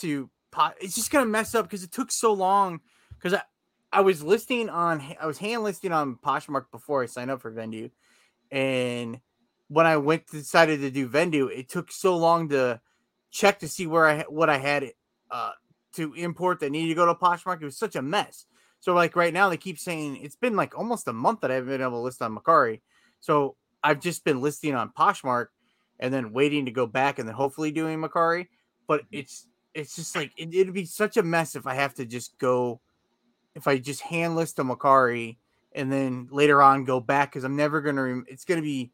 to pot. It's just gonna mess up because it took so long because I I was listing on I was hand listing on Poshmark before I signed up for Vendoo, and when I went to, decided to do Vendoo, it took so long to check to see where I what I had uh to import that needed to go to Poshmark. It was such a mess. So like right now they keep saying it's been like almost a month that I haven't been able to list on Mercari. So I've just been listing on Poshmark and then waiting to go back and then hopefully doing Mercari. But mm-hmm. it's it's just like it, it'd be such a mess if I have to just go if I just hand list a Mercari and then later on go back because I'm never gonna. Rem- it's gonna be.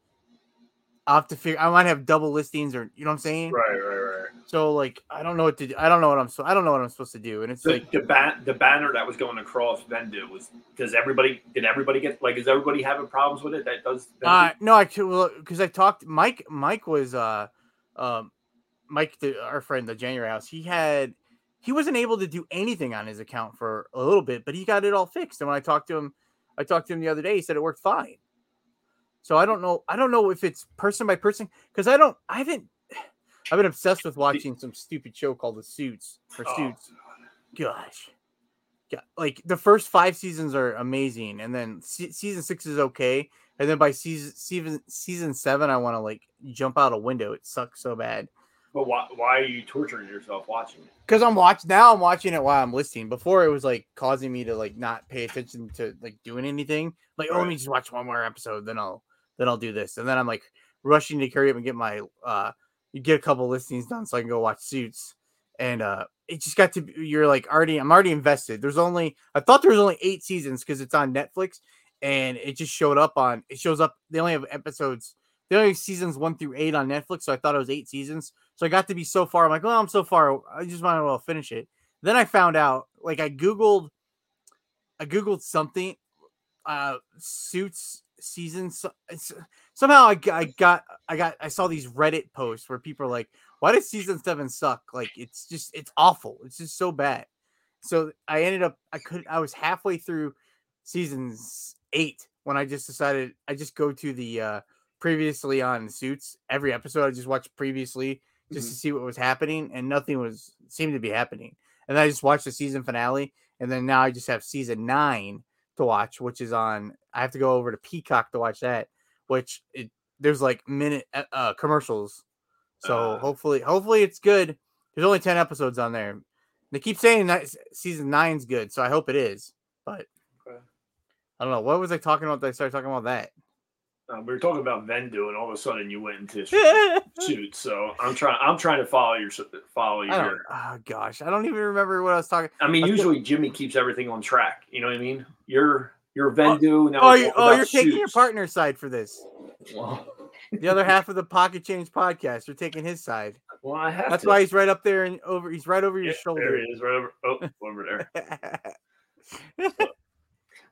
I'll have to figure. I might have double listings or you know what I'm saying. Right, right. So like I don't know what to do. I don't know what I'm so I don't know what I'm supposed to do. And it's The, like the, ban- the banner that was going across Vendoo was does everybody did everybody get like is everybody having problems with it that does uh no I because I talked Mike Mike was uh um Mike the, our friend the January house he had he wasn't able to do anything on his account for a little bit but he got it all fixed and when I talked to him I talked to him the other day he said it worked fine. So I don't know I don't know if it's person by person because I don't I haven't I've been obsessed with watching some stupid show called The Suits for Oh, Suits. Gosh. Yeah, like the first five seasons are amazing, and then se- season six is okay, and then by season season season seven, I want to like jump out a window. It sucks so bad But why why are you torturing yourself watching it? because I'm watching now. I'm watching it while I'm listening. Before it was like causing me to like not pay attention to like doing anything. Like, oh, let me just watch one more episode, then I'll then I'll do this, and then I'm like rushing to carry up and get my uh, you get a couple listings done so I can go watch Suits, and uh, it just got to be, you're like already I'm already invested. There's only I thought there was only eight seasons because it's on Netflix, and it just showed up on it shows up. They only have episodes. They only have seasons one through eight on Netflix, so I thought it was eight seasons. So I got to be so far. I'm like, well, I'm so far. I just might as well finish it. Then I found out, like, I googled, I googled something, uh, suits season. Somehow I, I got, I got, I saw these Reddit posts where people are like, why does season seven suck? Like, it's just, it's awful. It's just so bad. So I ended up, I could, I was halfway through seasons eight when I just decided I just go to the uh previously on suits every episode. I just watched previously just to see what was happening, and nothing was seemed to be happening. And then I just watched the season finale, and then now I just have season nine to watch, which is on. I have to go over to Peacock to watch that, which it there's like minute uh, uh commercials. So Uh. hopefully, hopefully it's good. There's only ten episodes on there. They keep saying that season nine's good, so I hope it is. But Okay. I don't know. What was I talking about? That I started talking about that. Um, we were talking about Vendoo, and all of a sudden you went into sh- suits. So I'm trying. I'm trying to follow your follow your. Oh gosh, I don't even remember what I was talking. I mean, I usually Jimmy keeps everything on track. You know what I mean? You're you're Vendoo. Now Oh, we're oh, you're taking your partner's side for this. The other half of the Pocket Change podcast, you're taking his side. well, I have. That's to. why he's right up there and over. He's right over your Yeah, There shoulder. he is, right over. Oh, over there.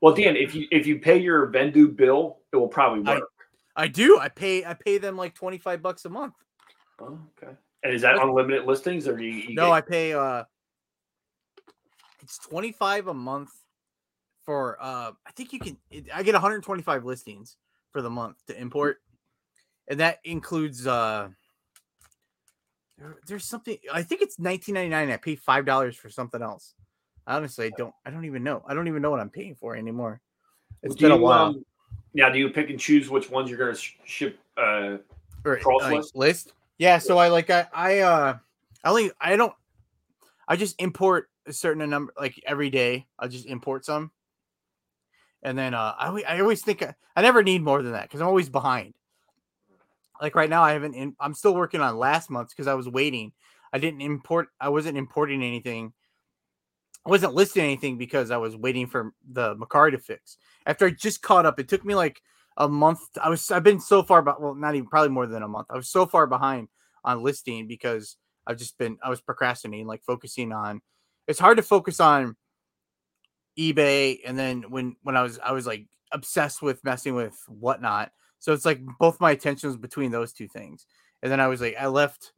Well, Dan, if you if you pay your Vendoo bill, it will probably I- work. I do. I pay. I pay them like twenty five bucks a month. Oh, okay. And is that unlimited listings or do you, you no, get- I pay uh it's 25 a month for uh I think you can I get 125 listings for the month to import. And that includes uh there, there's something I think it's 19.99 I pay $5 for something else. Honestly, I don't I don't even know. I don't even know what I'm paying for anymore. It's do been a you, while. um, now, do you pick and choose which ones you're going to sh- ship? Uh, or cross like, list? Yeah, so I like I I uh I only I don't I just import a certain number like every day. I'll just import some. And then uh I I always think I, I never need more than that cuz I'm always behind. Like right now I haven't in, I'm still working on last month's cuz I was waiting. I didn't import I wasn't importing anything. I wasn't listing anything because I was waiting for the Mercari to fix. After I just caught up, it took me like a month. I was I've been so far, but well, not even probably more than a month. I was so far behind on listing because I've just been I was procrastinating, like focusing on. It's hard to focus on eBay, and then when when I was I was like obsessed with messing with whatnot. So it's like both my attention was between those two things, and then I was like I left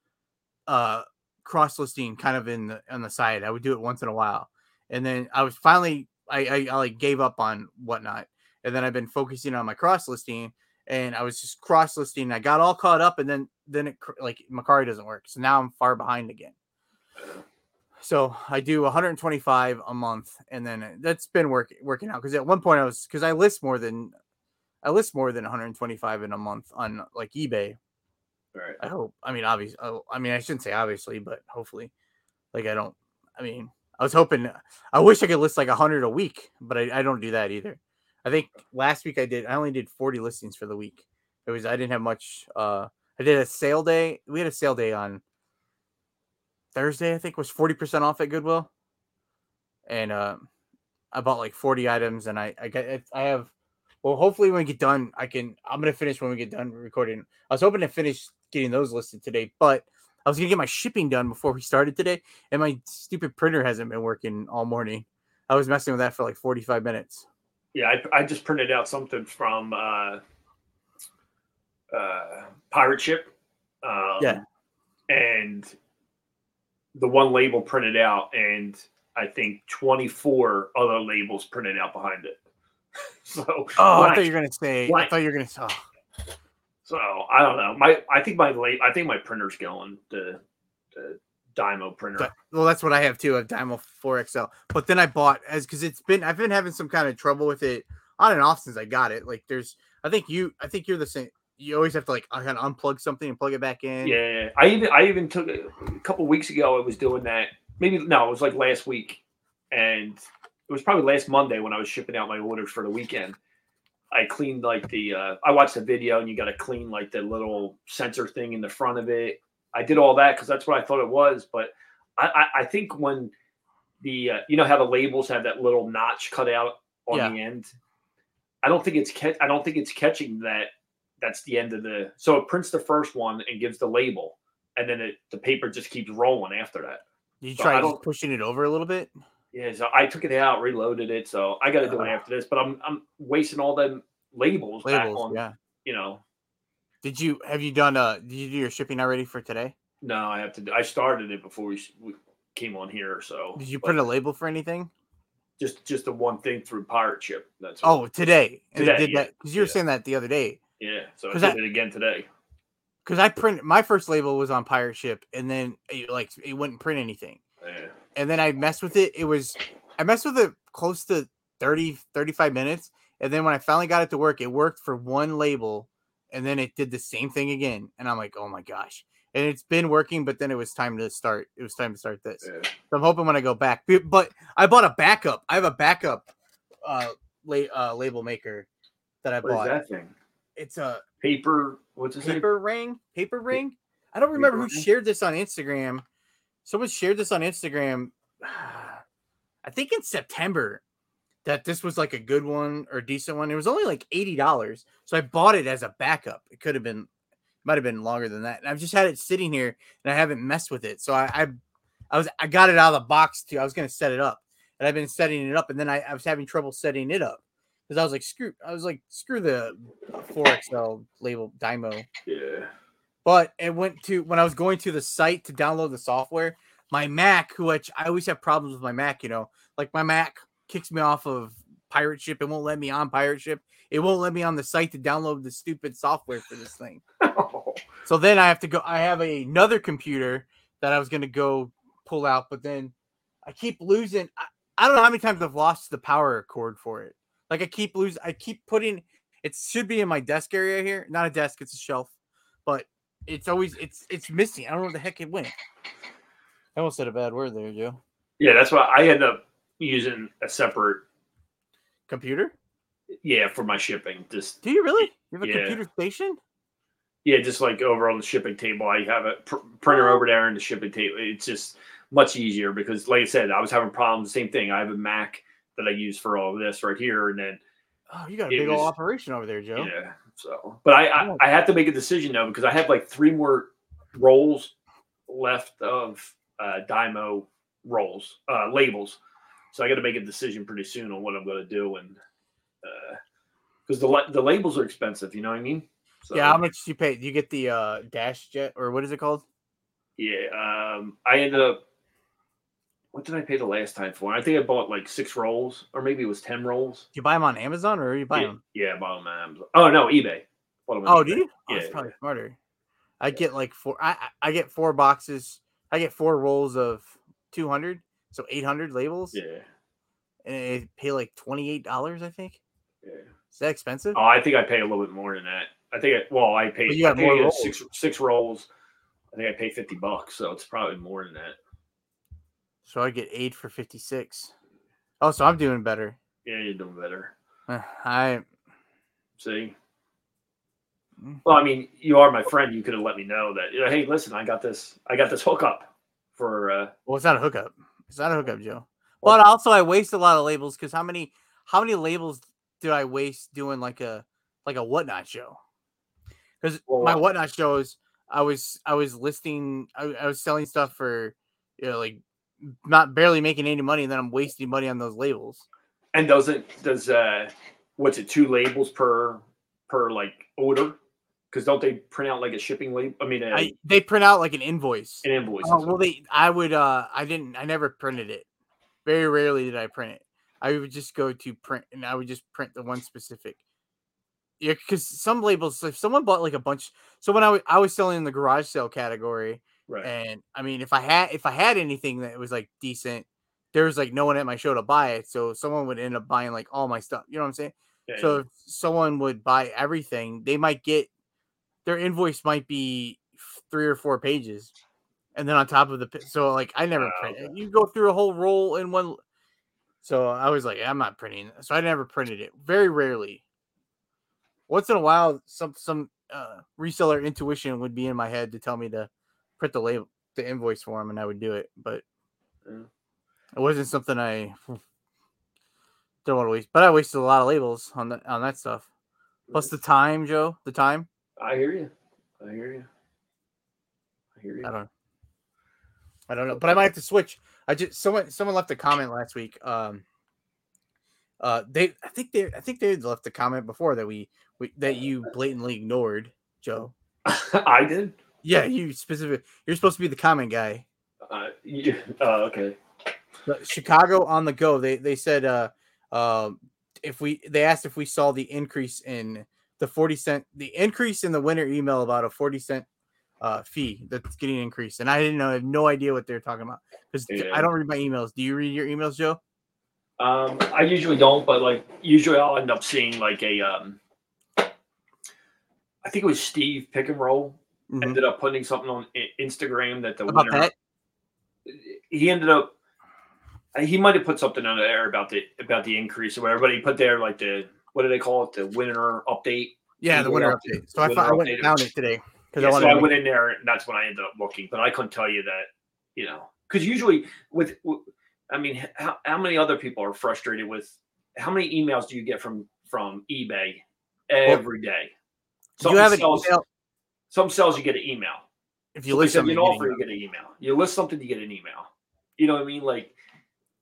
uh cross listing kind of in the on the side. I would do it once in a while, and then I was finally I I, I like gave up on whatnot and then I've been focusing on my cross listing, and I was just cross listing. I got all caught up, and then then it like Mercari doesn't work, so now I'm far behind again. So I do 125 a month, and then that's been work, working out because at one point I was because I list more than I list more than 125 in a month on like eBay. right. I hope. I mean, obviously. I mean, I shouldn't say obviously, but hopefully. Like I don't. I mean, I was hoping. I wish I could list like hundred a week, but I, I don't do that either. I think last week I did. I only did forty listings for the week. It was. I didn't have much. Uh, I did a sale day. We had a sale day on Thursday. I think was forty percent off at Goodwill, and uh, I bought like forty items, and I I got I have. Well, hopefully when we get done, I can. I'm gonna finish when we get done recording. I was hoping to finish getting those listed today, but I was gonna get my shipping done before we started today, and my stupid printer hasn't been working all morning. I was messing with that for like 45 minutes. Yeah, I, I just printed out something from uh, uh, Pirate Ship. Um, Yeah. And the one label printed out, and I think 24 other labels printed out behind it. so, Oh, I thought you were gonna say. I thought you were gonna say. Oh. so I don't know. My I think my late I think my printer's going the the Dymo printer. But- well, that's what I have too. A Dymo 4XL. But then I bought as because it's been I've been having some kind of trouble with it on and off since I got it. Like there's I think you I think you're the same. You always have to like kind of unplug something and plug it back in. Yeah, I even I even took a couple weeks ago. I was doing that. Maybe no, it was like last week, and it was probably last Monday when I was shipping out my orders for the weekend. I cleaned like the. Uh, I watched the video, and you got to clean like the little sensor thing in the front of it. I did all that because that's what I thought it was. But I, I, I think when the uh, you know how the labels have that little notch cut out on Yeah. the end. I don't think it's ca- I don't think it's catching that. That's the end of the. So it prints the first one and gives the label, and then it, the paper just keeps rolling after that. You So try pushing it over a little bit? Yeah, so I took it out, reloaded it. So I got to do it Ah. after this. But I'm I'm wasting all them labels, back Labels, on. yeah. You know, Did you have you done uh did you do your shipping already for today? no, I have to. do I started it before we, we came on here. So Did you but print a label for anything? just just the one thing through Pirate Ship? That's. Oh, today. And Today, did yeah, that because you were yeah. saying that the other day. Yeah. So I did I- it again today. Because I print my first label was on Pirate Ship, and then it, like it wouldn't print anything. Yeah. And then I messed with it. It was I messed with it close to 30, 35 minutes. And then when I finally got it to work, it worked for one label, and then it did the same thing again. And I'm like, oh my gosh. And it's been working, but then it was time to start. It was time to start this. yeah. So I'm hoping when I go back. But I bought a backup. I have a backup uh, la- uh label maker that I What is bought. that thing? It's a Paper. What's it? paper ring. Paper ring. I don't remember who ring? shared this on Instagram. Someone shared this on Instagram. I think in September that this was like a good one or decent one. It was only like eighty dollars, so I bought it as a backup. It could have been, might have been longer than that. And I've just had it sitting here and I haven't messed with it. So I, I, I was I got it out of the box too. I was gonna set it up, and I've been setting it up, and then I, I was having trouble setting it up because I was like screw. I was like screw the uh, four XL label Dymo. Yeah. But it went to when I was going to the site to download the software, my Mac, which I always have problems with my Mac, you know, like my Mac kicks me off of pirate ship. It won't let me on pirate ship. It won't let me on the site to download the stupid software for this thing. Oh. So then I have to go. I have another computer that I was going to go pull out, but then I keep losing. I, I, don't know how many times I've lost the power cord for it. Like I keep losing. I keep putting. It should be in my desk area here. Not a desk. It's a shelf, but it's always it's it's missing. I don't know where the heck it went. I almost said a bad word there, Joe. Yeah, that's why I end up using a separate computer. Yeah, for my shipping. Just do you really? You have a yeah. computer station? Yeah, just like over on the shipping table, I have a pr- printer over there and the shipping table. It's just much easier because, like I said, I was having problems. Same thing. I have a Mac that I use for all of this right here, and then oh, you got a big was, old operation over there, Joe. Yeah. So, but I, I I have to make a decision though because I have like three more rolls left of uh, Dymo rolls uh, labels, so I got to make a decision pretty soon on what I'm going to do and because uh, the the labels are expensive. You know what I mean? So, yeah, how much do you pay? Do you get the uh, Dash Jet or what is it called? Yeah, um, I ended up. What did I pay the last time for? I think I bought like six rolls, or maybe it was ten rolls. you buy them on Amazon, or are you buy yeah, them? Yeah, I bought them on Amazon. Oh no, eBay. oh, eBay. do you? Oh, yeah, that's probably smarter. I get like four. I I get four boxes. I get four rolls of two hundred, so eight hundred labels. Yeah, and I pay like twenty eight dollars. I think. Yeah. Is that expensive? Oh, I think I pay a little bit more than that. I think, I, well, I paid. But you got more rolls. six six rolls. I think I paid fifty bucks, so it's probably more than that. So I get eight for fifty six. Oh, so I'm doing better. Yeah, you're doing better. Uh, I See. Mm. Well, I mean, you are my friend. You could have let me know that. You know, hey, listen, I got this. I got this hookup for. uh well, it's not a hookup. It's not a hookup, Joe. But also, I waste a lot of labels because how many how many labels did I waste doing like a like a whatnot show? Because Well, my wow. whatnot shows, I was I was listing, I, I was selling stuff for you know like not barely making any money, and then I'm wasting money on those labels. And doesn't does uh what's it two labels per per like order? Because don't they print out like a shipping label? I mean, a, I they print out like an invoice. an invoice. Oh, well, they I would uh I didn't I never printed it. Very rarely did I print it. I would just go to print and I would just print the one specific. Yeah, because some labels, if someone bought like a bunch, so when I wa- I was selling in the garage sale category, right. and I mean, if I had if I had anything that was like decent, there was like no one at my show to buy it, so someone would end up buying like all my stuff. You know what I'm saying? Yeah, So if someone would buy everything, they might get their invoice might be three or four pages, and then on top of the so like I never Ah, print. You go through a whole roll in one. So I was like, I'm not printing. So I never printed it. Very rarely. Once in a while, some some uh, reseller intuition would be in my head to tell me to print the label, the invoice for and I would do it. But Yeah. it wasn't something I don't want to waste. But I wasted a lot of labels on that on that stuff. Plus the time, Joe. The time. I hear you. I hear you. I hear you. I don't. I don't know, but I might have to switch. I just someone someone left a comment last week. Um. Uh, they I think they I think they left a comment before that we, we that you blatantly ignored, Joe. I did. Yeah, you specific. You're supposed to be the comment guy. Uh, you, uh, okay. Chicago on the go. They they said uh um if we they asked if we saw the increase in the 40 cent the increase in the winter email about a 40 cent uh fee that's getting increased and I didn't know I have no idea what they're talking about because Yeah. I don't read my emails. Do you read your emails, Joe? Um, I usually don't, but like usually I'll end up seeing like a um. I think it was Steve Pick and Roll Mhm. ended up putting something on Instagram that the About winner. that? He ended up. uh, He might have put something on there about the about the increase or whatever, but he put there like the what do they call it? The winter update. Yeah, the winter update. update. So I, Winter found, I went found it today because Yeah, I so. I went in there, and that's when I ended up looking. But I couldn't tell you that, you know, because usually with, I mean, how, how many other people are frustrated with? How many emails do you get from from eBay every day? Do you have an sells, email? Some sells you get an email. If you So list something, you offer, an you get an email. You list something, you get an email. You know what I mean? Like,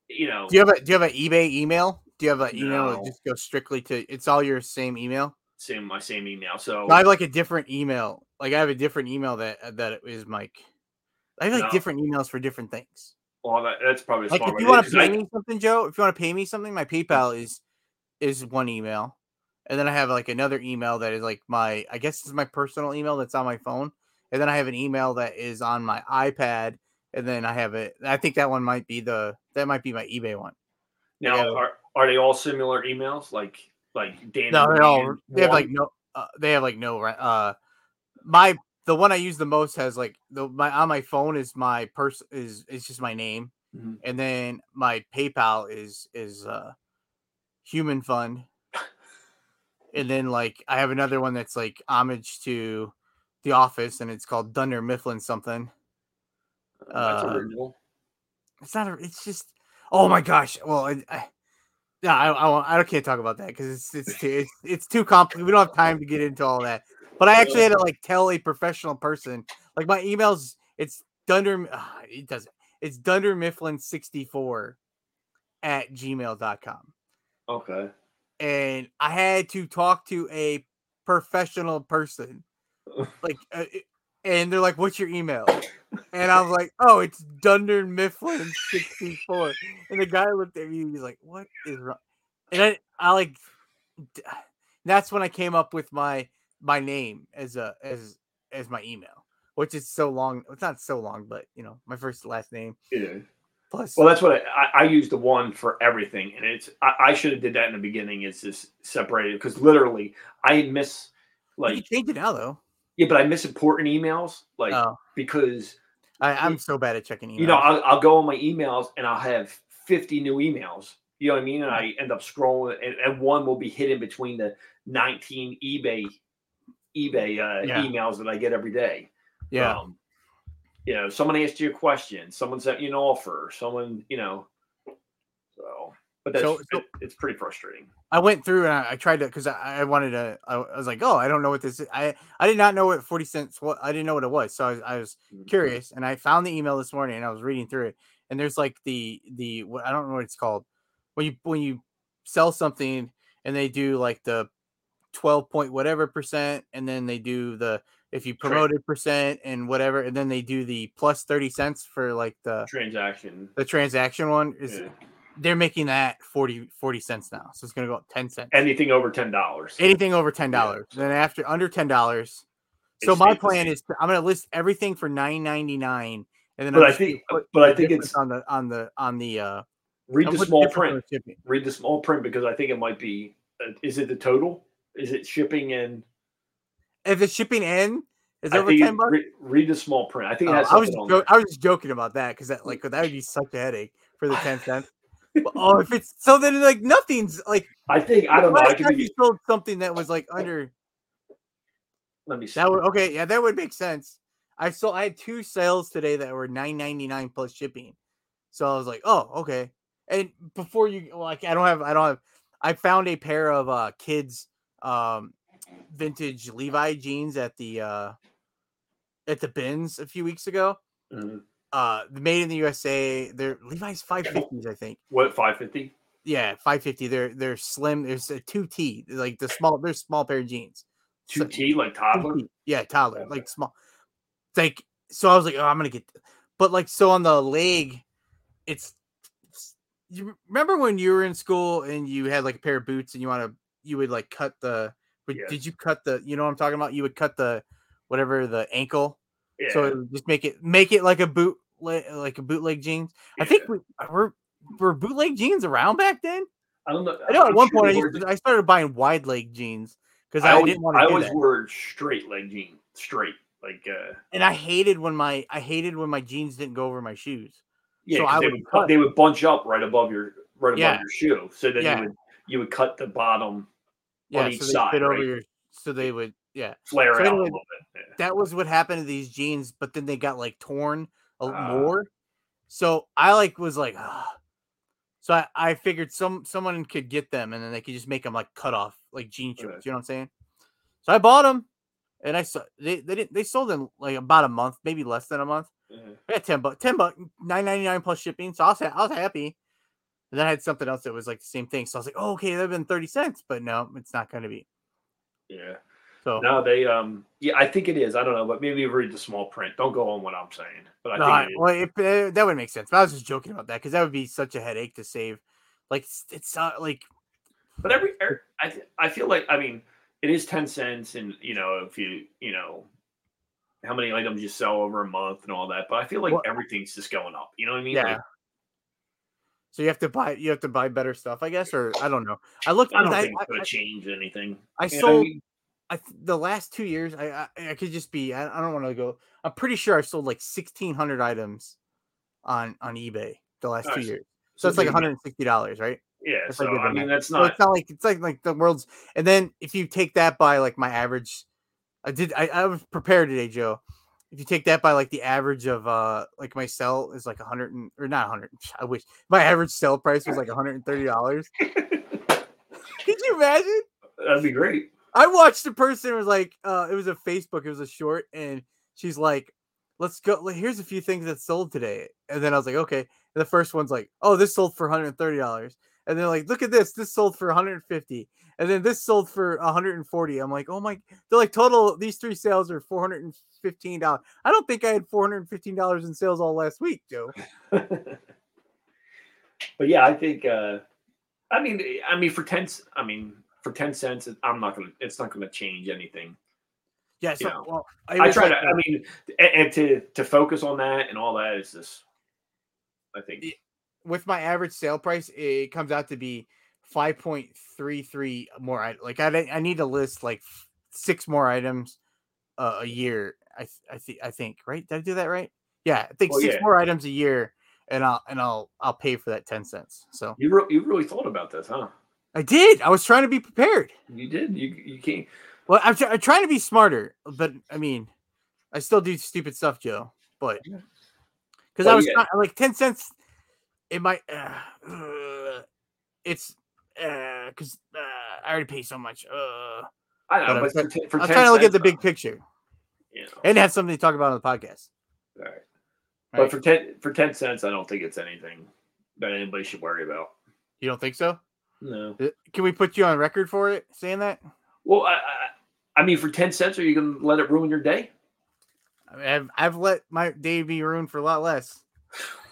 you know, Do you have a Do you have an eBay email? Do you have an email that just goes strictly to? It's all your same email. same my same email. So I have like a different email. Like I have a different email that uh, that is Mike. I have like No. different emails for different things. well, that, that's probably a Like if you want to pay I- me something, Joe, if you want to pay me something, my PayPal is is one email, and then I have like another email that is like my I guess it's my personal email that's on my phone, and then I have an email that is on my iPad, and then I have it. I think that one might be the that might be my eBay one. now yeah. are, are they all similar emails? Like like Dan? No, they're all they have like no uh, they have like no uh my the one I use the most has like the my on my phone is my person is is just my name Mhm. and then my PayPal is is uh human fund and then like I have another one that's like homage to the office and it's called Dunder Mifflin something that's uh, original. it's not a, it's just oh my gosh well I, I yeah I, I, I can't talk about that because it's it's too it's, it's too complicated we don't have time to get into all that but I actually had to like tell a professional person like my emails it's Dunder ah, it doesn't it's Dunder Mifflin 64 at gmail.com Okay. And I had to talk to a professional person like uh, and they're like what's your email and I was like, "Oh, it's Dunder Mifflin 64." And the guy looked at me. He's like, "What is wrong?" And I, I like, that's when I came up with my my name as a as as my email, which is so long. It's not so long, but you know, my first last name Yeah. Plus. Well, that's what I, I, I use the one for everything, and it's I, I should have did that in the beginning. It's just separated because literally I miss like you can like change it now though. yeah, but I miss important emails like Oh, because I, I'm so bad at checking emails. you know I'll, I'll go on my emails and I'll have 50 new emails. You know what I mean? And I end up scrolling, and, and one will be hidden between the 19 eBay eBay uh, Yeah. emails that I get every day. yeah. Um, you know, someone asked you a question, someone sent you an offer, someone, you know. So, but that's So- so- it- it's pretty frustrating. I went through and I, I tried to because I, I wanted to. I, I was like, oh, I don't know what this is. I I did not know what forty cents. What I didn't know what it was, so I was, I was Mhm. curious and I found the email this morning and I was reading through it and there's like the the what I don't know what it's called when you when you sell something and they do like the 12 point whatever percent and then they do the if you promoted percent and whatever and then they do the plus 30 cents for like the Transaction. the transaction one is yeah. they're making that 40 40 cents now so it's going to go up 10 cents Anything over ten dollars. anything over ten dollars. so- Then after under ten dollars. So my plan is to, I'm gonna list everything for nine ninety nine, and then But I gonna think, but I think it's on the on the on the uh read the small print. Read the small print because I think it might be. Uh, is it the total? Is it shipping and? If it's shipping in, is I over ten bucks. re- read the small print. I think it Oh, has I was jo- I was just joking about that because that like that would be such a headache for the ten cents. Oh, if it's so then like nothing's like. I think I don't know. I could be. you sold something that was like under Let me see. that would okay yeah that would make sense. I sold I had two sales today that were nine ninety nine plus shipping, so I was like oh okay. And before you like I don't have I don't have I found a pair of uh kids um vintage Levi jeans at the uh at the bins a few weeks ago. Mhm. Uh made in the USA. They're Levi's 550s, I think. What five fifty? Yeah, 550. They're they're slim. There's a 2T, like the small, they're small pair of jeans. Two So- T like toddler. 2T. Yeah, toddler, Okay. like small. Like so I was like, oh, I'm gonna get but like so on the leg, it's you remember when you were in school and you had like a pair of boots and you want to you would like cut the but Yes. did you cut the you know what I'm talking about? You would cut the whatever the ankle Yeah. so it would just make it make it like a boot like a bootleg jeans. I think we were were bootleg jeans around back then. I don't know. I know at I'm one sure point I, they used were- to, I started buying wide leg jeans because I, I, always, didn't want I to do always that. wore straight leg jeans, straight like uh And I hated when my I hated when my jeans didn't go over my shoes. yeah. So I they would would cut- they would bunch up right above your right above Yeah. your shoe, so then Yeah. you would you would cut the bottom, Yeah, so they side, fit over your so they would yeah. flare So out anyway, a little bit. Yeah. That was what happened to these jeans, but then they got like torn a Ah. more. So I like was like. So I, I figured some someone could get them and then they could just make them like cut off like jean shorts. Okay. You know what I'm saying? So I bought them and I saw they they didn't they sold in like about a month, maybe less than a month. Yeah. I got 10 bucks, 10 bucks, 9.99 plus shipping. So I was, I was happy. And then I had something else that was like the same thing. So I was like, oh, okay, that'd been 30 cents, but no, it's not going to be. Yeah. So No, they um yeah, I think it is. I don't know, but maybe read the small print. Don't go on what I'm saying. But I no, think I- it well, it, uh, that would make sense. But I was just joking about that because that would be such a headache to save. Like it's, it's uh, like But every, er, I I feel like I mean it is ten cents, and you know if you you know how many items you sell over a month and all that. But I feel like Well- everything's just going up. You know what I mean? yeah. Like, So you have to buy you have to buy better stuff, I guess, or I don't know. I looked. I don't I, think it's I- going I- to change anything. I You know what sold. mean? I the last two years, I I, I could just be. I, I don't want to go. I'm pretty sure I sold like 1,600 items on on eBay the last two Nice. years. So it's like 160 dollars, right? Yeah. That's So like I mean amount. that's So not. it's not like it's like like the world's. And then if you take that by like my average, I did. I, I was prepared today, Joe. If you take that by like the average of uh like my sell is like 100 and, or not 100. I wish my average sell price was like 130 dollars. Could you imagine? That'd be great. I watched a person was like, uh, it was a Facebook, it was a short, and she's like, let's go. Here's a few things that sold today. And then I was like, okay. And the first one's like, oh, this sold for $130. And they're like, look at this. This sold for 150. And then this sold for 140. I'm like, oh my, they're like, total, these three sales are $415. I don't think I had $415 in sales all last week, Joe. but yeah, I think. uh I mean, I mean for ten. I mean for ten cents, I'm not gonna. It's not gonna change anything. Yeah. So, well, I was try like, to. I mean, and, and to to focus on that and all that is just. I think. With my average sale price, it comes out to be 5.33 more. i- Like I, I need to list like six more items uh, a year. I, I think, I think, right? Did I do that right? Yeah, I think Well, six yeah. more items a year, and I'll and I'll I'll pay for that ten cents. So You re- you really thought about this, huh? I did. I was trying to be prepared. You did. You you can't. Well, I'm, try- I'm trying to be smarter, but I mean, I still do stupid stuff, Joe. But because I was yeah. like ten cents, it might. Uh, uh, it's because uh, I already pay so much. Uh, I don't know, But but, I'm for, I'm 10 trying to look at the big picture You know, and have something to talk about on the podcast. all right. Right. But for ten for ten cents, I don't think it's anything that anybody should worry about. You don't think so? No. Uh, Can we put you on record for it saying that? Well, I, I, I mean, for ten cents, are you going to let it ruin your day? I mean, I've, I've let my day be ruined for a lot less.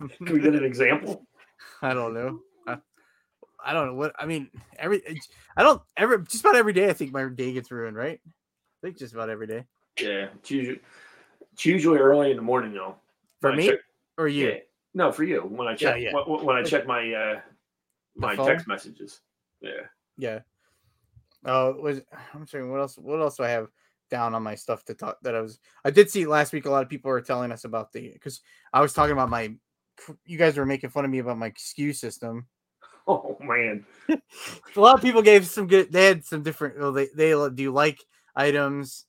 Can we get an example? I don't know. I, I don't know what I mean. Every I don't ever just about every day. I think my day gets ruined. Right? I think just about every day Yeah, it's usually, it's usually early in the morning though. for me check- or you. yeah. No, for you. When I check, yeah. When, when I check my uh my text messages. Yeah. Yeah. Oh, was I'm sorry. What else? What else do I have down on my stuff to talk? That I was. I did see last week. A lot of people were telling us about the because I was talking about my. You guys were making fun of me about my SKU system. Oh man. A lot of people gave some good. They had some different. Well, they they do like items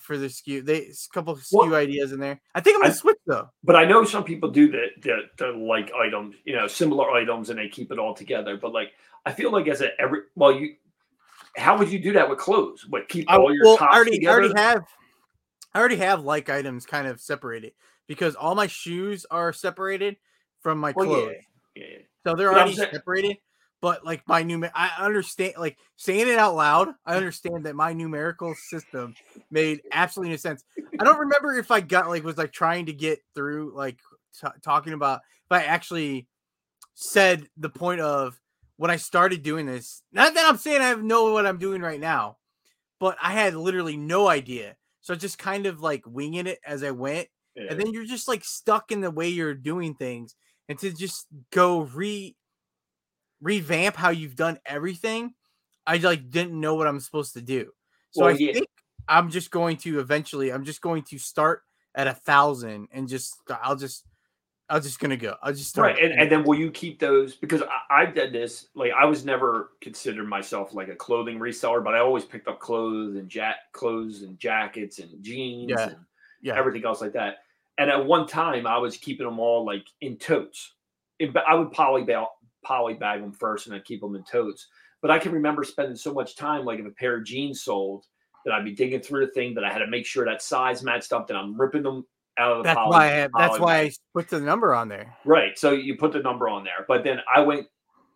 for the SKU. They a couple SKU Well, ideas in there. I think I'm gonna I- switch though. But I know some people do that, that, that like items, you know, similar items, and they keep it all together. But like, I feel like as a every well, you, how would you do that with clothes? What keep I, all your well, tops I already, I already have, I already have like items kind of separated because all my shoes are separated from my Well, clothes, yeah, yeah. so they're already separated. But like my new, I understand. Like saying it out loud, I understand that my numerical system made absolutely no sense. I don't remember if I got like was like trying to get through like t- talking about if I actually said the point of when I started doing this. Not that I'm saying I know what I'm doing right now, but I had literally no idea. So just kind of like winging it as I went. Yeah. And then you're just like stuck in the way you're doing things. And to just go re revamp how you've done everything, I like didn't know what I'm supposed to do. So Well, I yeah. think I'm just going to eventually I'm just going to start at a thousand and just I'll just I'll just gonna go. I'll just start right and, and then will you keep those because I, i've done this like i was never considered myself like a clothing reseller but i always picked up clothes and jack clothes and jackets and jeans Yeah. and Yeah. everything else like that and at one time i was keeping them all like in totes i would poly bag, poly bag them first and i'd keep them in totes but i can remember spending so much time like if a pair of jeans sold that i'd be digging through the thing that i had to make sure that size matched up that i'm ripping them out of the that's poly, why I that's why. I put the number on there. Right. So you put the number on there. But then I went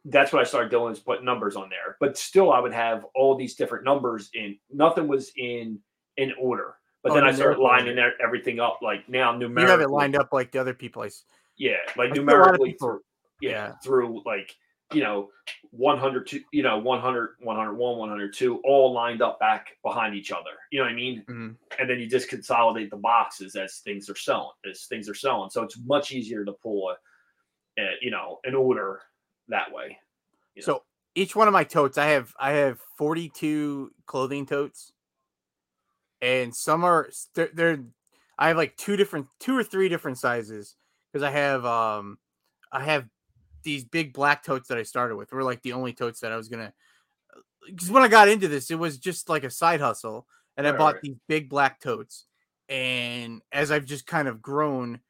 that's what I started doing is put numbers on there. But still, I would have all these different numbers in. Nothing was in in order. But Oh, then I started lining there- everything up like now numerically. You have it lined up like the other people. I Yeah, like I see a lot of numerically through. Yeah, yeah. through like you know 100 you know 100 101 102 all lined up back behind each other you know what i mean Mhm. and then you just consolidate the boxes as things are selling as things are selling so it's much easier to pull a, a you know an order that way. So each one of my totes, I have I have 42 clothing totes, and some are they're, they're I have like two different two or three different sizes because I have um I have these big black totes that I started with. Were like the only totes that I was gonna because when I got into this, it was just like a side hustle, and I Right, bought right. these big black totes. And as I've just kind of grown,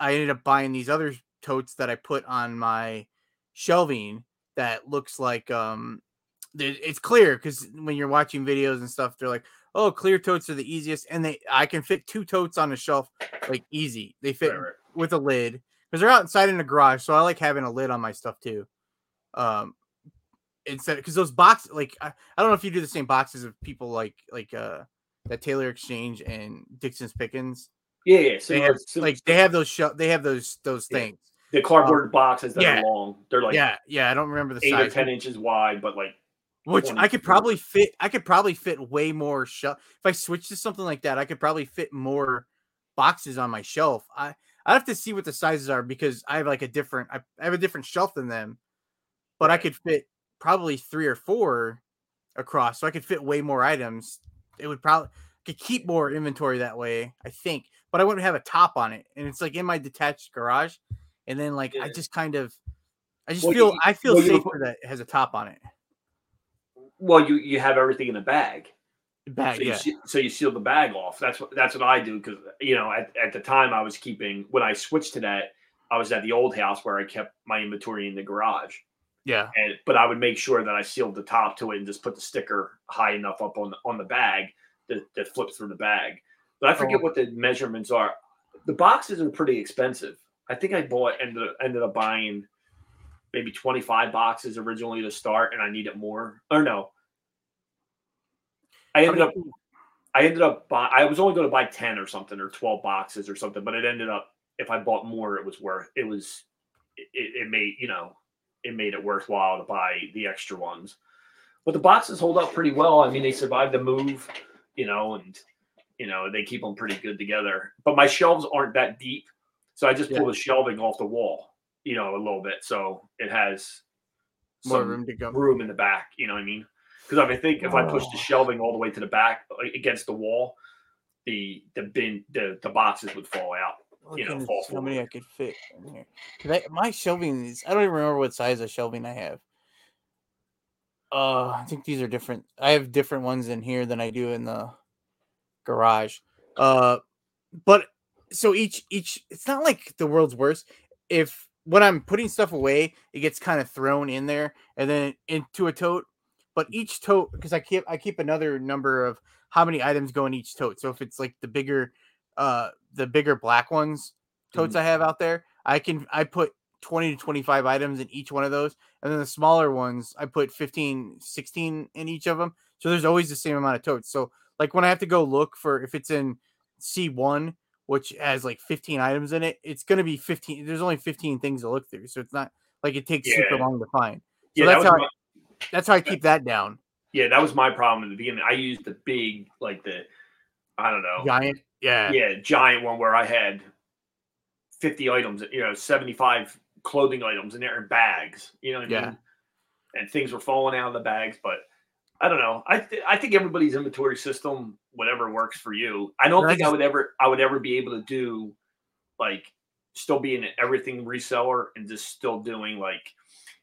I ended up buying these other totes that I put on my shelving that looks like um it's clear because when you're watching videos and stuff, they're like, "Oh, clear totes are the easiest," and they I can fit two totes on a shelf like easy. They fit Right, right. with a lid because they're outside in the garage, so I like having a lid on my stuff too. Um, instead because those boxes, like I, I don't know if you do the same boxes of people like like uh that Taylor Exchange and Dixon's Pickens. yeah yeah so They have so like they have those shel- they have those those Yeah. things. the cardboard boxes that yeah. are long they're like yeah, yeah. I don't remember the eight size. or ten inches wide but like Which I could probably fit. I could probably fit way more shelf. If I switch to something like that, I could probably fit more boxes on my shelf. I I have to see what the sizes are because I have like a different. I, I have a different shelf than them, but I could fit probably three or four across, so I could fit way more items. It would probably could keep more inventory that way. I think, but I wouldn't have a top on it, and it's like in my detached garage, and then like I just kind of. I just Well, feel you- I feel well, safer that it has a top on it. Well you you have everything in a bag Bag, so, you yeah. so you seal the bag off. That's what that's what I do because you know at, at the time I was keeping when I switched to that I was at the old house where I kept my inventory in the garage Yeah. and but I would make sure that I sealed the top to it and just put the sticker high enough up on the, on the bag that, that flips through the bag. But I forget Oh. what the measurements are. The boxes are pretty expensive. I think I bought ended ended up buying maybe 25 boxes originally to start and I needed more. Or no. I ended up I ended up buy, I was only going to buy 10 or something or 12 boxes or something, but it ended up if I bought more it was worth it was it, it made, you know, it made it worthwhile to buy the extra ones. But the boxes hold up pretty well. I mean, they survived the move, you know, and you know, they keep them pretty good together. But my shelves aren't that deep. So I just pull the shelving off the wall, you know, a little bit. So it has more room to go. room in the back. You know what I mean? Because I think if I push the Oh. shelving all the way to the back against the wall, the the bin the, the boxes would fall out. you know, fall see how many I could fit in here. I, my shelving is I don't even remember what size of shelving I have. Uh, I think these are different. I have different ones in here than I do in the garage. Uh, but so each each it's not like the world's worst. If when I'm putting stuff away, it gets kind of thrown in there and then into a tote. But each tote, because I keep I keep another number of how many items go in each tote. So if it's like the bigger, uh, the bigger black ones totes I have out there, I can I put 20 to 25 items in each one of those. And then the smaller ones, I put 15, 16 in each of them. So there's always the same amount of totes. So like when I have to go look for if it's in C1, which has like 15 items in it, it's going to be 15. There's only 15 things to look through. So it's not like it takes super long to find. So Yeah, that's how my, I, that's how I keep that down. yeah, that was my problem in the beginning. I used the big, like the, I don't know, Giant. Yeah. yeah, giant one where I had 50 items, you know, 75 clothing items in there in bags, you know what I Yeah. mean? And things were falling out of the bags, but I don't know. I th- I think everybody's inventory system, whatever works for you. I don't think I would ever I would ever be able to do like still being an everything reseller and just still doing like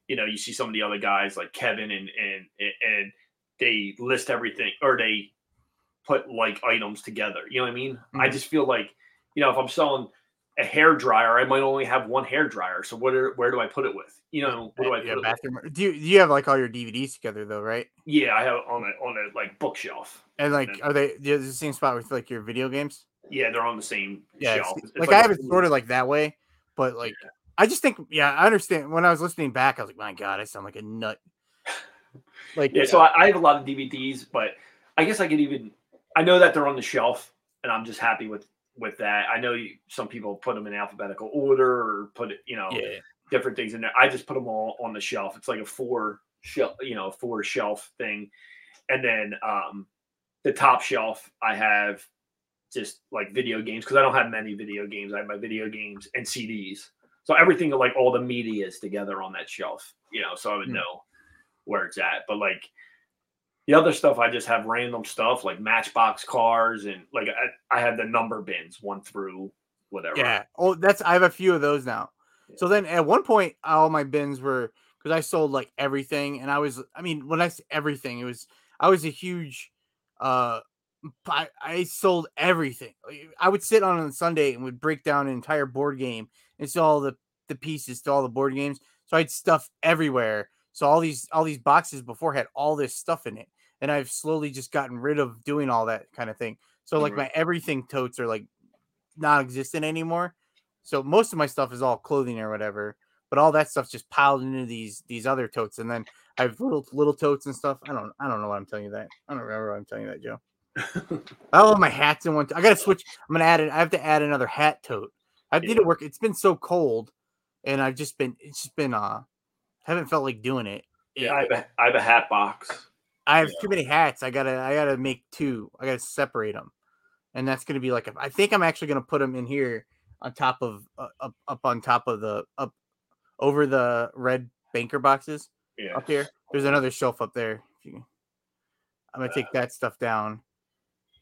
you know, you see some of the other guys like Kevin and and and they list everything or they put like items together. You know what I mean? I Mhm. just feel like, you know, if I'm selling a hair dryer, I might only have one hair dryer. So where where do I put it with? You know, what do I put yeah, it with? bathroom. Do you, do you have like all your DVDs together though, right? Yeah, I have it on a on a like bookshelf. And like, then- are they have the same spot with like your video games? Yeah, they're on the same Yeah, shelf. it's- It's like, I have it food- sorted like that way, but like I just think, yeah, I understand. When I was listening back, I was like, my God, I sound like a nut. Like, yeah, so I, I have a lot of DVDs, but I guess I could even, I know that they're on the shelf, and I'm just happy with with that. I know you, some people put them in alphabetical order or put it, you know, Yeah. different things in there. I just put them all on the shelf. It's like a four shelf, you know, four shelf thing. And then um the top shelf I have just like video games because I don't have many video games. I have my video games and CDs. So everything like all the media is together on that shelf, you know, so I would Hmm. know where it's at. But like the other stuff, I just have random stuff like Matchbox cars and like I, I have the number bins one through whatever. Yeah. Oh, that's I have a few of those now. So then at one point, all my bins were because I sold like everything, and I was, I mean, when I everything, it was I was a huge, uh, I, I sold everything. I would sit on a Sunday and would break down an entire board game and sell all the the pieces to all the board games. So I had stuff everywhere. So all these all these boxes before had all this stuff in it, and I've slowly just gotten rid of doing all that kind of thing. So like my everything totes are like non-existent anymore. So most of my stuff is all clothing or whatever, but all that stuff's just piled into these these other totes, and then I have little little totes and stuff. I don't I don't know why I'm telling you that. I don't remember why I'm telling you that, Joe. I love my hats in one. I gotta switch. I'm gonna add it. I have to add another hat tote. I did it work. It's been so cold, and I've just been. It's just been. Uh, haven't felt like doing it. Yeah, I have a, I have a hat box. I have Yeah. too many hats. I gotta I gotta make two. I gotta separate them, and that's gonna be like. a- I think I'm actually gonna put them in here on top of uh, up up on top of the up over the red banker boxes Yeah. up here. There's another shelf up there. I'm gonna take that stuff down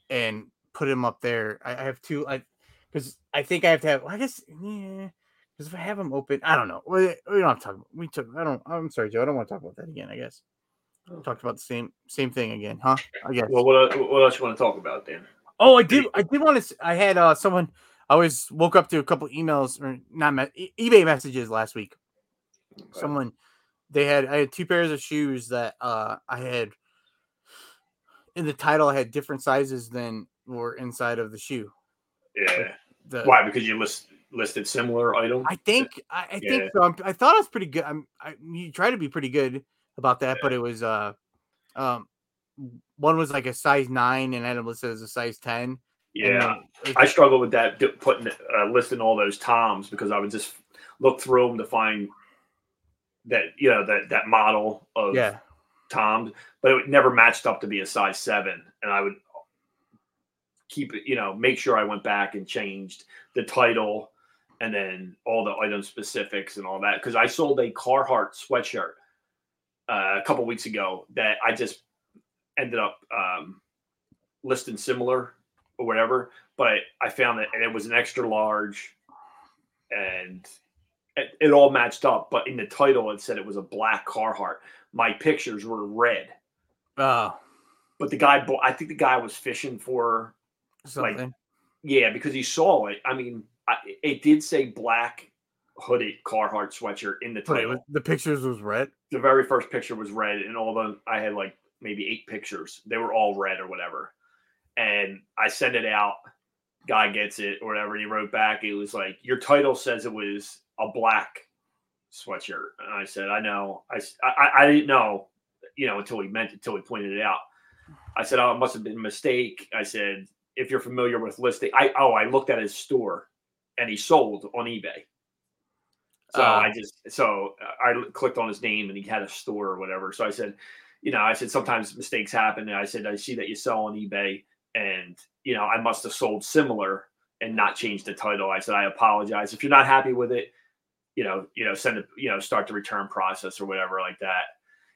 and put them up there. I, I have two. I because I think I have to have. I guess yeah. Because if I have them open, I don't know. We, we don't have to talk. About, we took. I don't. I'm sorry, Joe. I don't want to talk about that again. I guess talked about the same same thing again, huh? I guess. Well, what, what else you want to talk about, Dan? Oh, I did. I did want to. I had uh someone. I always woke up to a couple emails or not me- eBay messages last week. Okay. Someone they had. I had two pairs of shoes that uh I had in the title. I had different sizes than were inside of the shoe. Yeah. The, Why? Because you list listed similar items. I think I, I think so. I'm, I thought I was pretty good. I'm I you try to be pretty good about that, but it was uh um one was like a size nine and it listed as a size ten. yeah. it- I struggle with that putting uh, listing all those Toms because I would just look through them to find that you know that that model of yeah. Toms, but it never matched up to be a size seven, and I would keep it, you know, make sure I went back and changed the title and then all the item specifics and all that because I sold a Carhartt sweatshirt uh, a couple weeks ago that I just ended up um, listing similar or whatever, but I, found that and it was an extra large and it, it all matched up, but in the title it said it was a black Carhartt. My pictures were red, Oh, but the guy, bought, I think the guy was fishing for something. yeah, because he saw it. I mean, I, it did say black hooded Carhartt sweatshirt in the title. was, the pictures was red. The very first picture was red, and all the I had like maybe eight pictures. They were all red or whatever. And I sent it out. Guy gets it or whatever. He wrote back. It was like, "Your title says it was a black sweatshirt." And I said, "I know. I I didn't know, you know, until he meant it, until he pointed it out." I said, "Oh, it must have been a mistake." I said, "If you're familiar with listing, I oh, I looked at his store, and he sold on eBay." So Uh, I just so uh, I clicked on his name and he had a store or whatever. So I said, you know, I said sometimes mistakes happen. And I said, I see that you sell on eBay, and you know, I must have sold similar and not changed the title. I said, I apologize if you're not happy with it. You know, you know, send it. You know, start the return process or whatever like that.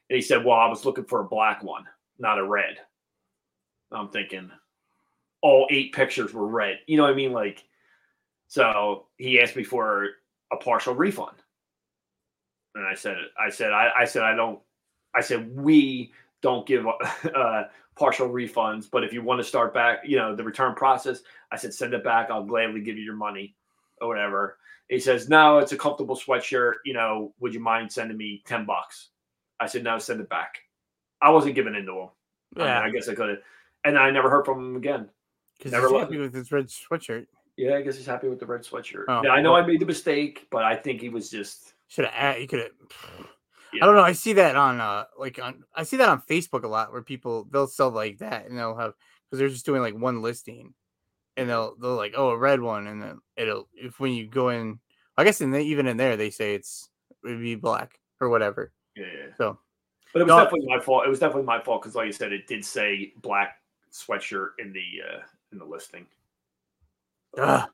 And he said, well, I was looking for a black one, not a red. I'm thinking, all eight pictures were red. You know what I mean? Like, so he asked me for a partial refund. And I said, I said, I, I said, I don't, I said, we don't give uh, partial refunds, but if you want to start back, you know, the return process, I said, send it back. I'll gladly give you your money or whatever. He says, no, it's a comfortable sweatshirt. You know, would you mind sending me 10 bucks? I said, no, send it back. I wasn't giving in to him. I, mean, Yeah, I guess I could have. And I never heard from him again. because never he's happy with his red sweatshirt. Yeah, I guess he's happy with the red sweatshirt. Oh, yeah, I know well- I made the mistake, but I think he was just. Should have. You could have. Yeah. I don't know. I see that on uh like on I see that on Facebook a lot where people they'll sell like that and they'll have because they're just doing like one listing and they'll they'll like oh a red one and then it'll if when you go in I guess in the, even in there they say it's it would be black or whatever Yeah, yeah. so But it was No. definitely my fault. It was definitely my fault because, like I said, it did say black sweatshirt in the uh in the listing. Ugh.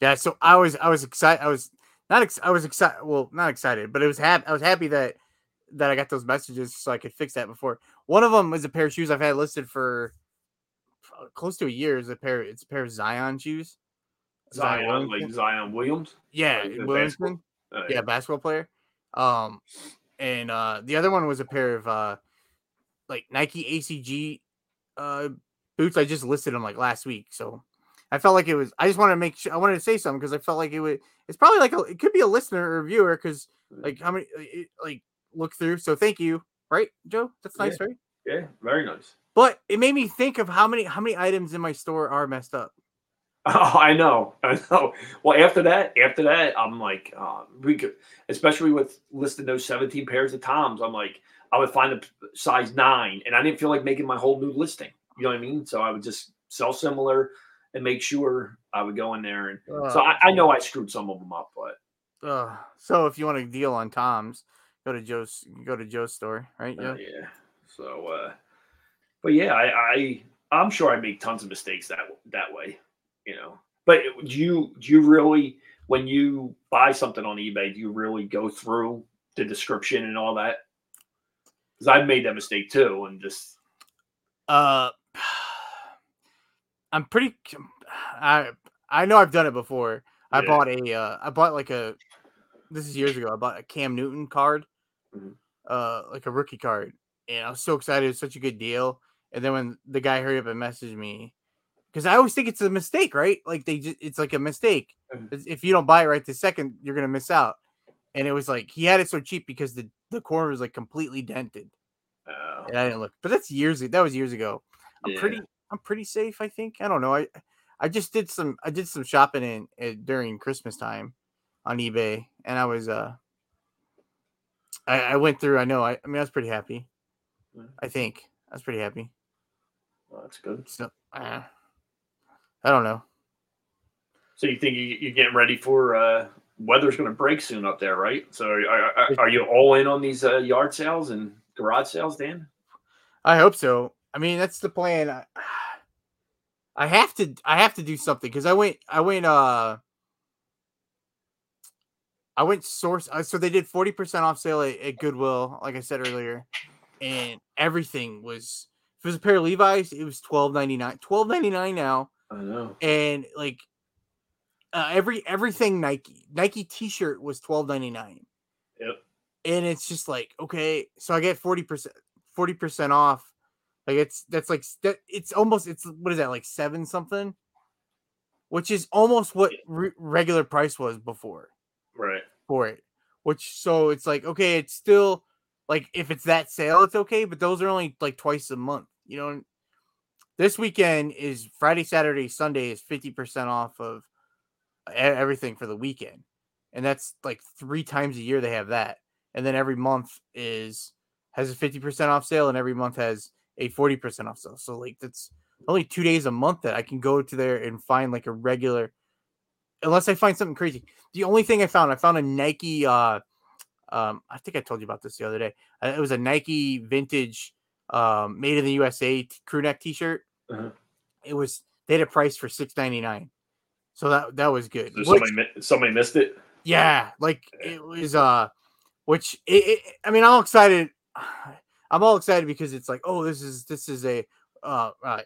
yeah so I was I was excited I was not ex- I was excited well not excited but it was happy I was happy that that I got those messages so I could fix that before. One of them was a pair of shoes I've had listed for close to a year is a pair it's a pair of Zion shoes. Zion, like Zion Williams. yeah like Williamson. Uh, yeah basketball player. Um and uh the other one was a pair of uh like Nike ACG uh boots. I just listed them like last week so I felt like it was I just wanted to make sure I wanted to say something because I felt like it would it's probably like a, it could be a listener or viewer because like how many it, like look through so thank you right Joe that's nice right yeah, very nice. but it made me think of how many how many items in my store are messed up Oh, I know, I know. Well, after that, after that, I'm like, uh, we could, especially with listing those 17 pairs of Toms. I'm like, I would find a size nine, and I didn't feel like making my whole new listing. You know what I mean? So I would just sell similar and make sure I would go in there. And so I, I know I screwed some of them up, but uh, so if you want a deal on Toms go to Joe's go to Joe's store right uh, yeah. So, uh, but yeah, I, I, I'm sure I make tons of mistakes that that way, you know. But do you do you really when you buy something on eBay, do you really go through the description and all that? Because I've made that mistake too, and just Uh, I'm pretty. I I know I've done it before. I Yeah. bought a. Uh, I bought like a. This is years ago. I bought a Cam Newton card, Mhm. uh, like a rookie card, and I was so excited. It was such a good deal. And then when the guy hurried up and messaged me, because I always think it's a mistake, right? Like they, just, it's like a mistake. Mhm. If you don't buy it right this second, you're gonna miss out. And it was like he had it so cheap because the the corner was like completely dented, uh, and I didn't look. But that's years. Ago. That was years ago. I'm Yeah. pretty I'm pretty safe, I think. I don't know. I I just did some I did some shopping in, uh during Christmas time on eBay and I was uh I, I went through I know I, I mean I was pretty happy. Mm. I think. I was pretty happy. well, that's good. So uh, I don't know. So you think you, you're getting ready for uh, weather's going to break soon up there, right? So are, are, are you all in on these uh, yard sales and garage sales, Dan? I hope so. I mean, that's the plan. I, I have to I have to do something because I went I went uh I went source uh, so they did 40% off sale at, at Goodwill, like I said earlier, and everything was if it was a pair of Levi's, it was $12.99. $12.99 now. I know. And like uh, every everything Nike. Nike t-shirt was $12.99 Yep. and it's just like okay so i get 40% 40% off like it's that's like that it's almost it's what is that like seven something? Which is almost what re- regular price was before. Right. for it. Which so it's like okay it's still like if it's that sale it's okay but those are only like twice a month you know this weekend is friday saturday sunday is 50% off of everything for the weekend. And that's like three times a year they have that. And then every month is has a 50% off sale and every month has a 40% off sale. So like that's only two days a month that i can go to there and find like a regular unless i find something crazy. The only thing i found i found a nike uh um i think i told you about this the other day. Uh, it was a nike vintage um made in the usa t- crew neck t-shirt. Uh-huh. it was they had a price for 6.99 so that that was good. So Which- somebody, somebody missed it. yeah, like it was uh which it, it, I mean I'm excited. I'm all excited because it's like, oh, this is this is a uh, uh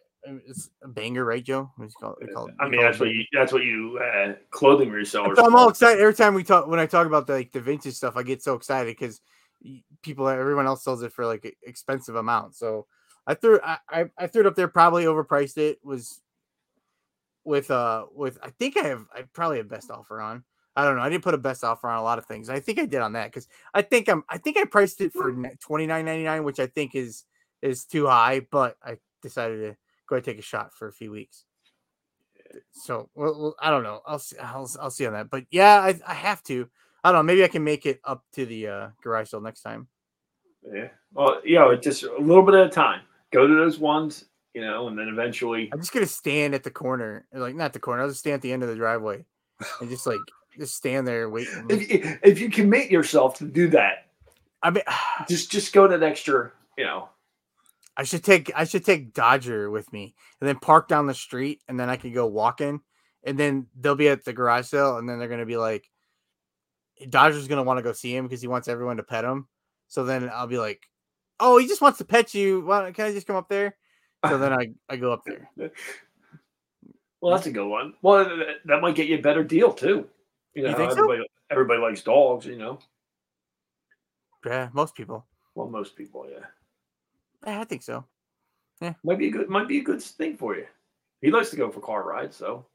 it's a banger, right, Joe? What do you call it? We call it- I mean, that's what you that's what you uh, clothing resellers. So I'm all excited every time we talk when I talk about the, like the vintage stuff. I get so excited because people, everyone else sells it for like expensive amounts. So I threw I, I I threw it up there, probably overpriced it. Was with uh with I think I have I probably have best offer on. I don't know. I didn't put a best offer on a lot of things. I think I did on that because I think I'm I think I priced it for twenty nine ninety nine, which I think is is too high. But I decided to go ahead and take a shot for a few weeks. So well, well, I don't know. I'll see. I'll, I'll see on that. But yeah, I, I have to. I don't know. Maybe I can make it up to the uh, garage sale next time. Yeah. Well, you know, just a little bit at a time. Go to those ones, you know, and then eventually. I'm just gonna stand at the corner, like not the corner. I'll just stand at the end of the driveway, and just like just stand there and wait. If, if- if you commit yourself to do that, I mean, just just go that extra, you know. I should take I should take Dodger with me, and then park down the street, and then I could go walking, and then they'll be at the garage sale, and then they're gonna be like, Dodger's gonna want to go see him because he wants everyone to pet him. So then I'll be like, oh, he just wants to pet you. Why, can I just come up there? So then I, I go up there. Well, that's a good one. Well, th- th- that might get you a better deal too. You know, You think so? everybody everybody likes dogs. You know, Yeah, most people. well, most people, yeah. Yeah, I think so. Yeah, might be a good might be a good thing for you. He likes to go for car rides, so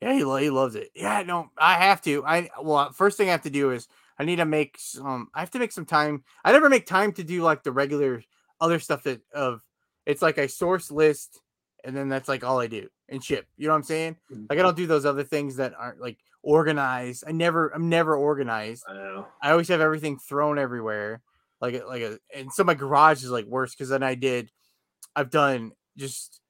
Yeah, he, he loves it. Yeah, no, I have to. I well, first thing I have to do is I need to make some. I have to make some time. I never make time to do like the regular other stuff that of. It's like I source list, and then that's like all I do and ship. You know what I'm saying? Mhm. Like I don't do those other things that aren't like organized. I never. I'm never organized. I know. I always have everything thrown everywhere. Like like a and so my garage is like worse because then I did I've done just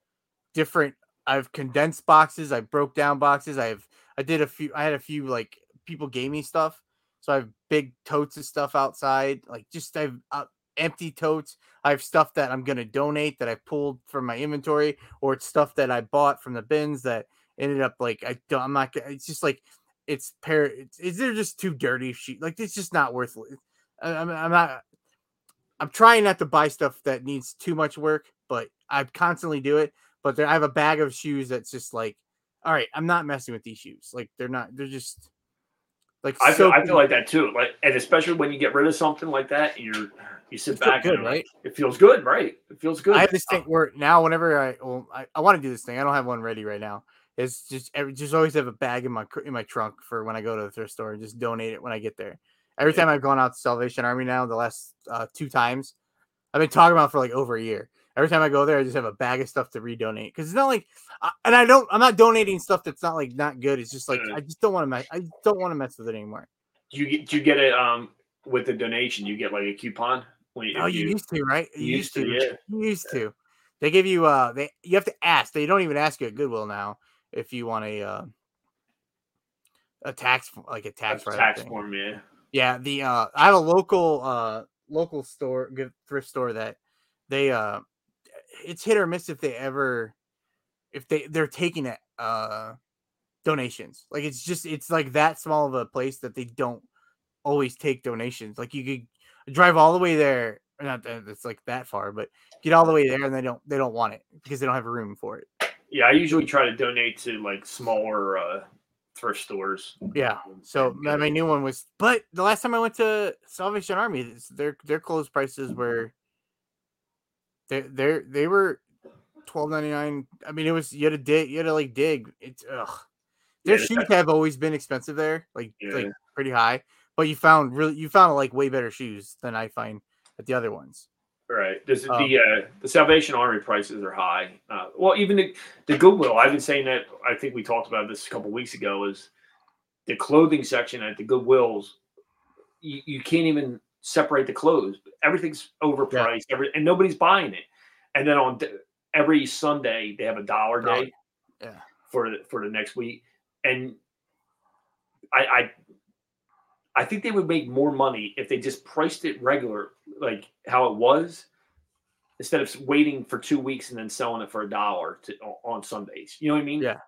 different I've condensed boxes, I broke down boxes, I've I did a few I had a few like people gave me stuff. So I have big totes of stuff outside, like just I've uh, empty totes. I have stuff that I'm gonna donate that I pulled from my inventory, or it's stuff that I bought from the bins that ended up like I don't. I'm not. It's just like it's pair. It's, it's they're just too dirty. Sheet like it's just not worth. it. I, I'm, I'm not. I'm trying not to buy stuff that needs too much work, but I constantly do it. But there, I have a bag of shoes that's just like, all right, I'm not messing with these shoes. Like they're not. They're just like I feel, I feel like that too. Like, and especially when you get rid of something like that, and you're you sit back, good, and right? It feels good, right? It feels good. I have this thing where now whenever I well I, I want to do this thing, I don't have one ready right now. It's just every, just always have a bag in my in my trunk for when I go to the thrift store and just donate it when I get there. Every Yeah. time I've gone out to Salvation Army now, the last uh, two times, I've been talking about it for like over a year. Every time I go there, I just have a bag of stuff to redonate because it's not like, and I don't, I'm not donating stuff that's not like not good. It's just like. I just don't want to mess. I don't want to mess with it anymore. Do you get do you get it um with the donation? You get like a coupon. Oh, you you- used to, right? You used to. yeah. You used to. They give you uh they you have to ask. They don't even ask you at Goodwill now if you want a uh a tax like a tax tax, tax thing. form, yeah. Yeah, the uh I have a local uh local store good thrift store that they uh it's hit or miss if they ever if they they're taking it uh donations. Like it's just it's like that small of a place that they don't always take donations. Like you could drive all the way there, or not that it's like that far, but get all the way there and they don't they don't want it because they don't have room for it. Yeah, I usually try to donate to like smaller uh thrift stores. Yeah. So my, my new one was, but the last time I went to Salvation Army, their their clothes prices were they they they were twelve ninety nine. I mean, it was you had to dig, you had to like dig. It's ugh. Their the shoes have always been expensive there, like like pretty high. But you found really you found like way better shoes than I find at the other ones. Right. This, Um, the uh, the Salvation Army prices are high. Uh, well, even the, the Goodwill. I've been saying that. I think we talked about this a couple weeks ago. Is the clothing section at the Goodwills? You, you can't even separate the clothes. Everything's overpriced. Every and nobody's buying it. And then on every Sunday they have a dollar Dollar. day. Yeah. For the, for the next week, and I, I I think they would make more money if they just priced it regular, like how it was, instead of waiting for two weeks and then selling it for a dollar on Sundays. You know what I mean? Yeah.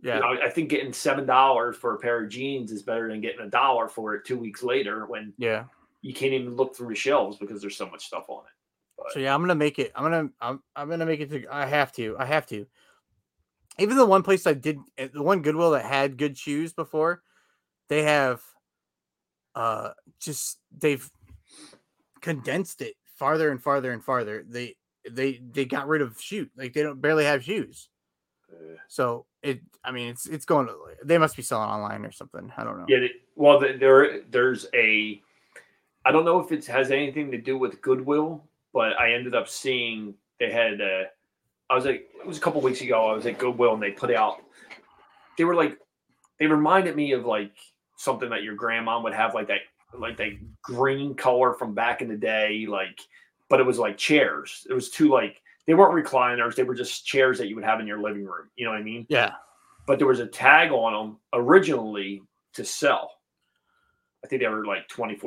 You Yeah. know, I think getting seven dollars for a pair of jeans is better than getting a dollar for it two weeks later when Yeah. you can't even look through the shelves because there's so much stuff on it. So yeah, I'm gonna make it. I'm gonna I'm I'm gonna make it to. I have to. I have to. Even the one place I did, eh, the one Goodwill that had good shoes before, they have, uh, just they've condensed it farther and farther and farther. They they they got rid of shoe. Like they don't barely have shoes. So it. I mean, it's it's going. to They must be selling online or something. I don't know. Yeah. Well, there there's a. I don't know if it has anything to do with Goodwill, but I ended up seeing they had. Uh, I was like, it was a couple weeks ago. I was at Goodwill and they put out they were like they reminded me of like something that your grandma would have like that like that green color from back in the day like but it was like chairs. It was two like they weren't recliners. They were just chairs that you would have in your living room. You know what i mean? Yeah. but there was a tag on them originally to sell. I think they were like $24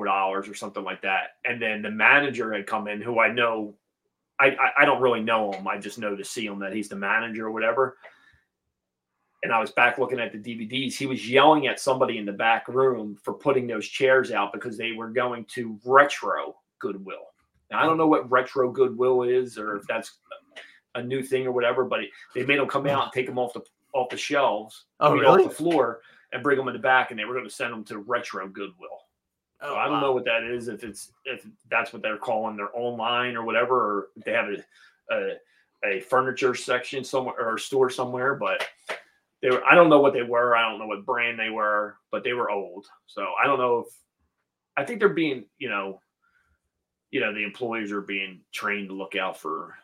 or something like that. And then the manager had come in who i know i i, I don't really know him i just know to see him that he's the manager or whatever and I was back looking at the DVDs. He was yelling at somebody in the back room for putting those chairs out because they were going to retro Goodwill. Now, I don't know what retro Goodwill is or if that's a new thing or whatever, but they made them come out and take them off the off the shelves, Oh, really? off the floor, and bring them in the back, and they were going to send them to retro Goodwill. Oh, So I don't wow. know what that is. If it's if that's what they're calling their online or whatever, or if they have a a, a furniture section somewhere or a store somewhere. But they were. I don't know what they were. I don't know what brand they were, but they were old. So I don't know if I think they're being you know, you know the employees are being trained to look out for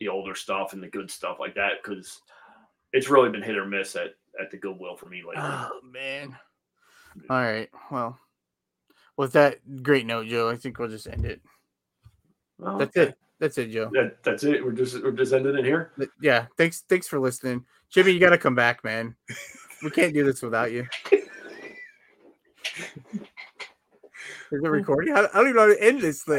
the older stuff and the good stuff like that because it's really been hit or miss at at the Goodwill for me lately. Oh man. All right. Well, with that great note, Joe, I think we'll just end it. Well, That's it. That's it, Joe. That, that's it. We're just we're just ending it here. Yeah. Thanks. Thanks for listening, Jimmy. You got to come back, man. We can't do this without you. Is it recording? I I don't even know how to end this thing.